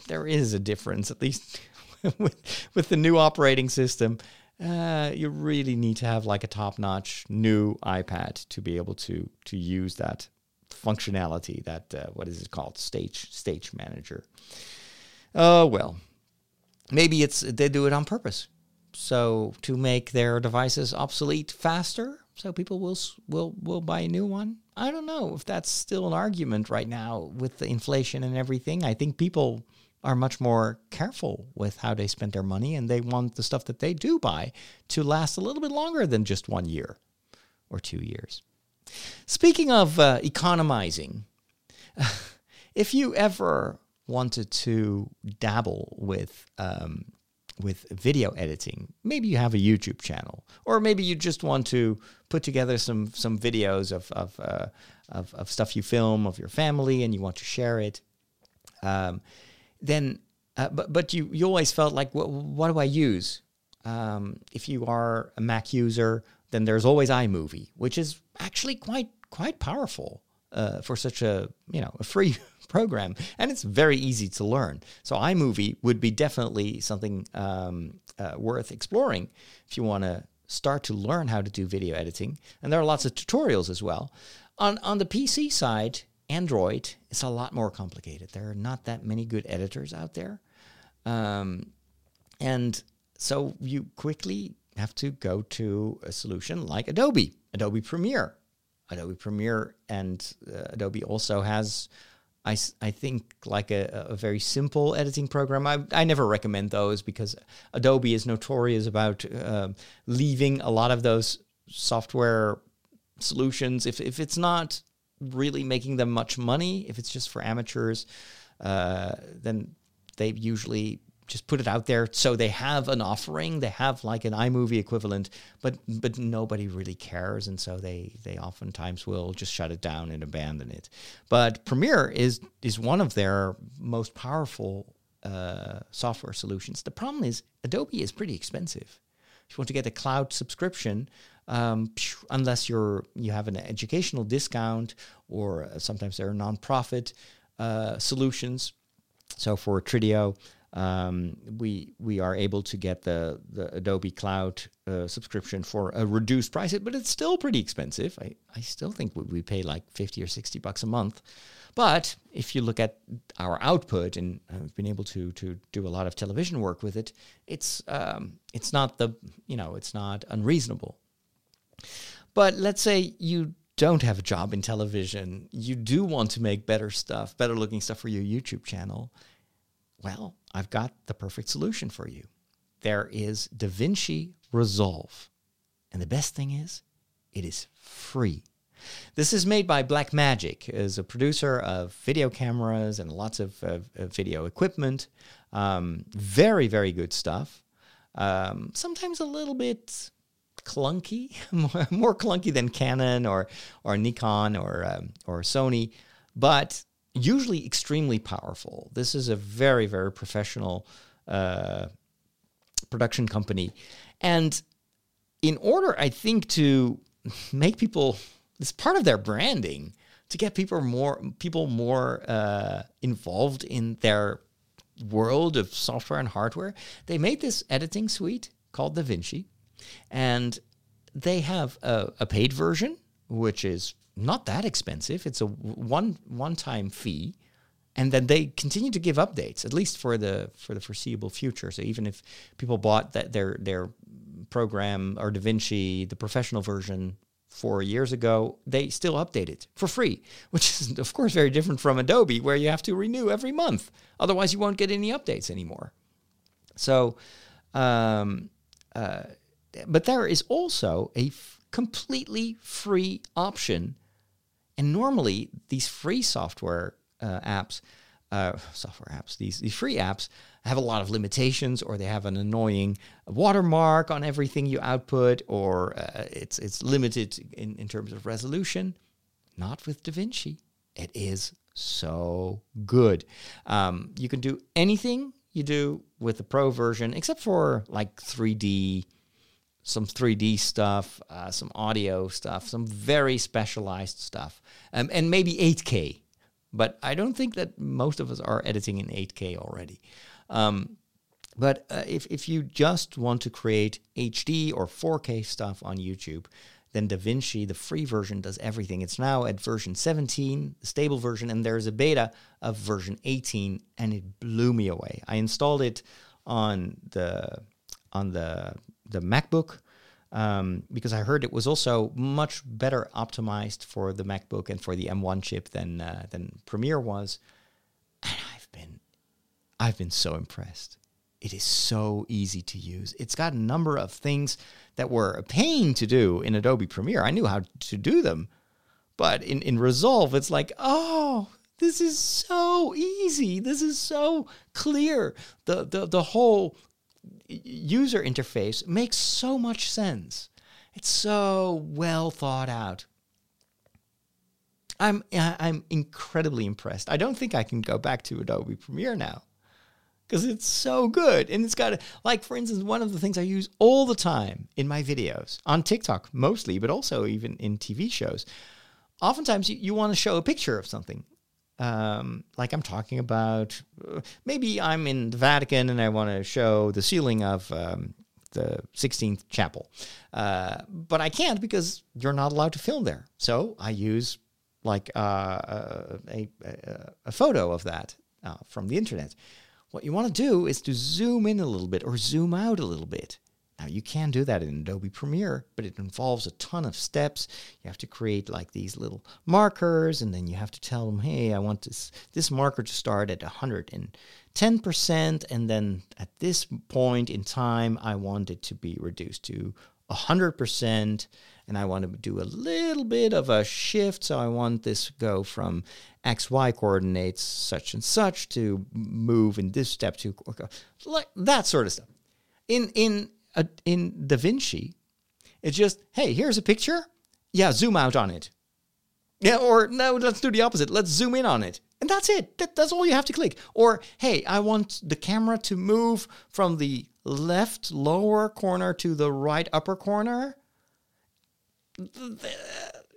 there is a difference, at least <laughs> with with the new operating system uh, you really need to have like a top-notch new iPad to be able to to use that functionality. That uh, what is it called? Stage Stage Manager. Oh well, maybe it's they do it on purpose, so to make their devices obsolete faster, so people will will will buy a new one. I don't know if that's still an argument right now with the inflation and everything. I think people are much more careful with how they spend their money and they want the stuff that they do buy to last a little bit longer than just one year or two years. Speaking of uh, economizing, <laughs> if you ever wanted to dabble with um, with video editing, maybe you have a YouTube channel, or maybe you just want to put together some some videos of of, uh, of, of stuff you film of your family and you want to share it. Um, then uh, but but you you always felt like what, what do I use? Um, if you are a Mac user, then there's always iMovie, which is actually quite quite powerful uh, for such a you know a free <laughs> program, and it's very easy to learn. So iMovie would be definitely something um, uh, worth exploring if you want to start to learn how to do video editing. And there are lots of tutorials as well. On on the PC side, Android is a lot more complicated. There are not that many good editors out there. Um, and so you quickly have to go to a solution like Adobe, Adobe Premiere. Adobe Premiere and uh, Adobe also has, I, I think, like a, a very simple editing program. I, I never recommend those because Adobe is notorious about uh, leaving a lot of those software solutions. If, if it's not really making them much money. If it's just for amateurs, uh, then they usually just put it out there. So they have an offering. They have like an iMovie equivalent but but nobody really cares. And so they they oftentimes will just shut it down and abandon it. But Premiere is is one of their most powerful uh, software solutions. The problem is Adobe is pretty expensive. If you want to get a cloud subscription um, unless you're you have an educational discount or sometimes there are nonprofit uh, solutions. So for Trideo, um, we we are able to get the the Adobe Cloud uh, subscription for a reduced price, but it's still pretty expensive. I, I still think we, we pay like fifty or sixty bucks a month. But if you look at our output, and I've been able to to do a lot of television work with it, it's um, it's not the you know it's not unreasonable. But let's say you don't have a job in television, you do want to make better stuff, better looking stuff for your YouTube channel. Well, I've got the perfect solution for you. There is DaVinci Resolve. And the best thing is, it is free. This is made by Blackmagic, as a producer of video cameras and lots of uh, video equipment. Um, very, very good stuff. Um, sometimes a little bit clunky, <laughs> more, clunky than Canon or or Nikon or um, or Sony, but usually extremely powerful. This is a very very professional uh, production company, and in order, I think, to make people it's part of their branding to get people more people more uh, involved in their world of software and hardware. They made this editing suite called DaVinci and they have a, a paid version, which is not that expensive. It's a one one time fee, and then they continue to give updates at least for the for the foreseeable future. So even if people bought that their their program or DaVinci, the professional version four years ago, they still update it for free, <laughs> which is of course very different from Adobe, where you have to renew every month. Otherwise, you won't get any updates anymore. So. Um, uh, but there is also a f- completely free option. And normally, these free software uh, apps uh, software apps, these these free apps have a lot of limitations, or they have an annoying watermark on everything you output, or uh, it's it's limited in, in terms of resolution. Not with DaVinci. It is so good. Um, you can do anything you do with the Pro version, except for like 3D, some 3D stuff, uh, some audio stuff, some very specialized stuff, um, and maybe 8K. But I don't think that most of us are editing in 8K already. Um, but uh, if, if you just want to create HD or 4K stuff on YouTube, then DaVinci, the free version, does everything. It's now at version 17, the stable version, and there's a beta of version 18, and it blew me away. I installed it on the on the the MacBook um, because I heard it was also much better optimized for the MacBook and for the M1 chip than uh, than Premiere was, and I've been I've been so impressed. It is so easy to use. It's got a number of things that were a pain to do in Adobe Premiere. I knew how to do them, but in, in Resolve, it's like, oh, this is so easy. This is so clear. The, the, the whole user interface makes so much sense. It's so well thought out. I'm I'm incredibly impressed. I don't think I can go back to Adobe Premiere now because it's so good. And it's got, like, for instance, one of the things I use all the time in my videos on TikTok mostly, but also even in TV shows. Oftentimes, you, you want to show a picture of something. Um, like I'm talking about, maybe I'm in the Vatican and I want to show the ceiling of um, the Sistine chapel. Uh, but I can't because you're not allowed to film there. So I use like uh, uh a, a, a, photo of that uh, from the internet. What you want to do is to zoom in a little bit or zoom out a little bit. Now, you can do that in Adobe Premiere, but it involves a ton of steps. You have to create like these little markers, and then you have to tell them, hey, I want this, this marker to start at 110%, and then at this point in time, I want it to be reduced to 100% and I want to do a little bit of a shift. So I want this to go from XY coordinates such and such to move in this step to like that sort of stuff. In in in DaVinci, it's just hey, here's a picture. Yeah, zoom out on it. Yeah, or no, let's do the opposite. Let's zoom in on it. And that's it. That, that's all you have to click. Or, hey, I want the camera to move from the left lower corner to the right upper corner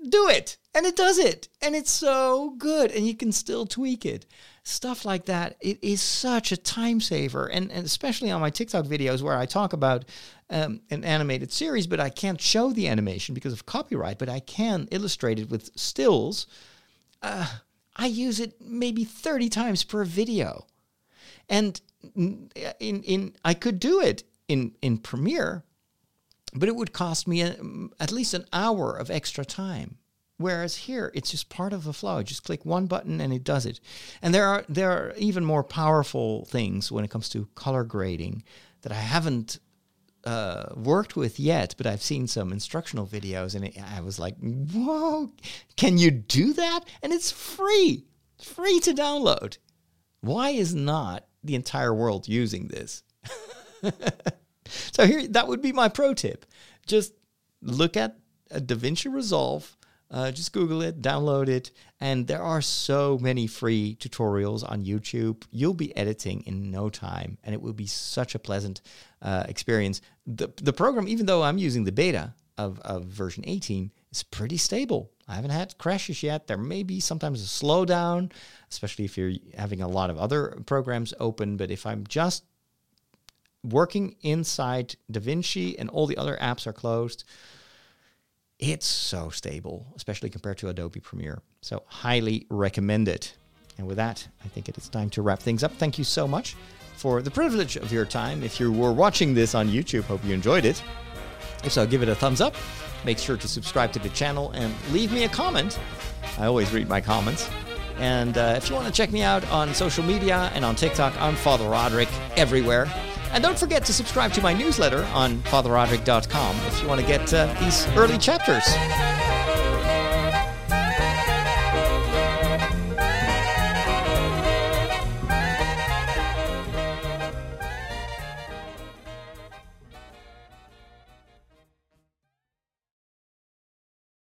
do it. And it does it. And it's so good. And you can still tweak it. Stuff like that. It is such a time saver. And, and especially on my tiktok videos where i talk about um, an animated series but i can't show the animation because of copyright but i can illustrate it with stills. Uh, i use it maybe 30 times per video. And in, in i could do it in in premiere but it would cost me a, at least an hour of extra time. Whereas here, it's just part of the flow. I just click one button and it does it. And there are there are even more powerful things when it comes to color grading that I haven't uh, worked with yet, but I've seen some instructional videos, and it, I was like, "Whoa, can you do that?" And it's free, free to download. Why is not the entire world using this? <laughs> So here, that would be my pro tip. Just look at a DaVinci Resolve. Uh, just Google it, download it, and there are so many free tutorials on YouTube. You'll be editing in no time, and it will be such a pleasant uh, experience. The the program, even though I'm using the beta of, of version 18, is pretty stable. I haven't had crashes yet. There may be sometimes a slowdown, especially if you're having a lot of other programs open. But if I'm just working inside DaVinci and all the other apps are closed, it's so stable, especially compared to Adobe Premiere. So, highly recommend it. And with that, I think it is time to wrap things up. Thank you so much for the privilege of your time. If you were watching this on YouTube, hope you enjoyed it. If so, give it a thumbs up. Make sure to subscribe to the channel and leave me a comment. I always read my comments. And uh, if you want to check me out on social media and on TikTok, I'm Father Roderick everywhere. And don't forget to subscribe to my newsletter on fatherroderick.com if you want to get uh, these early chapters.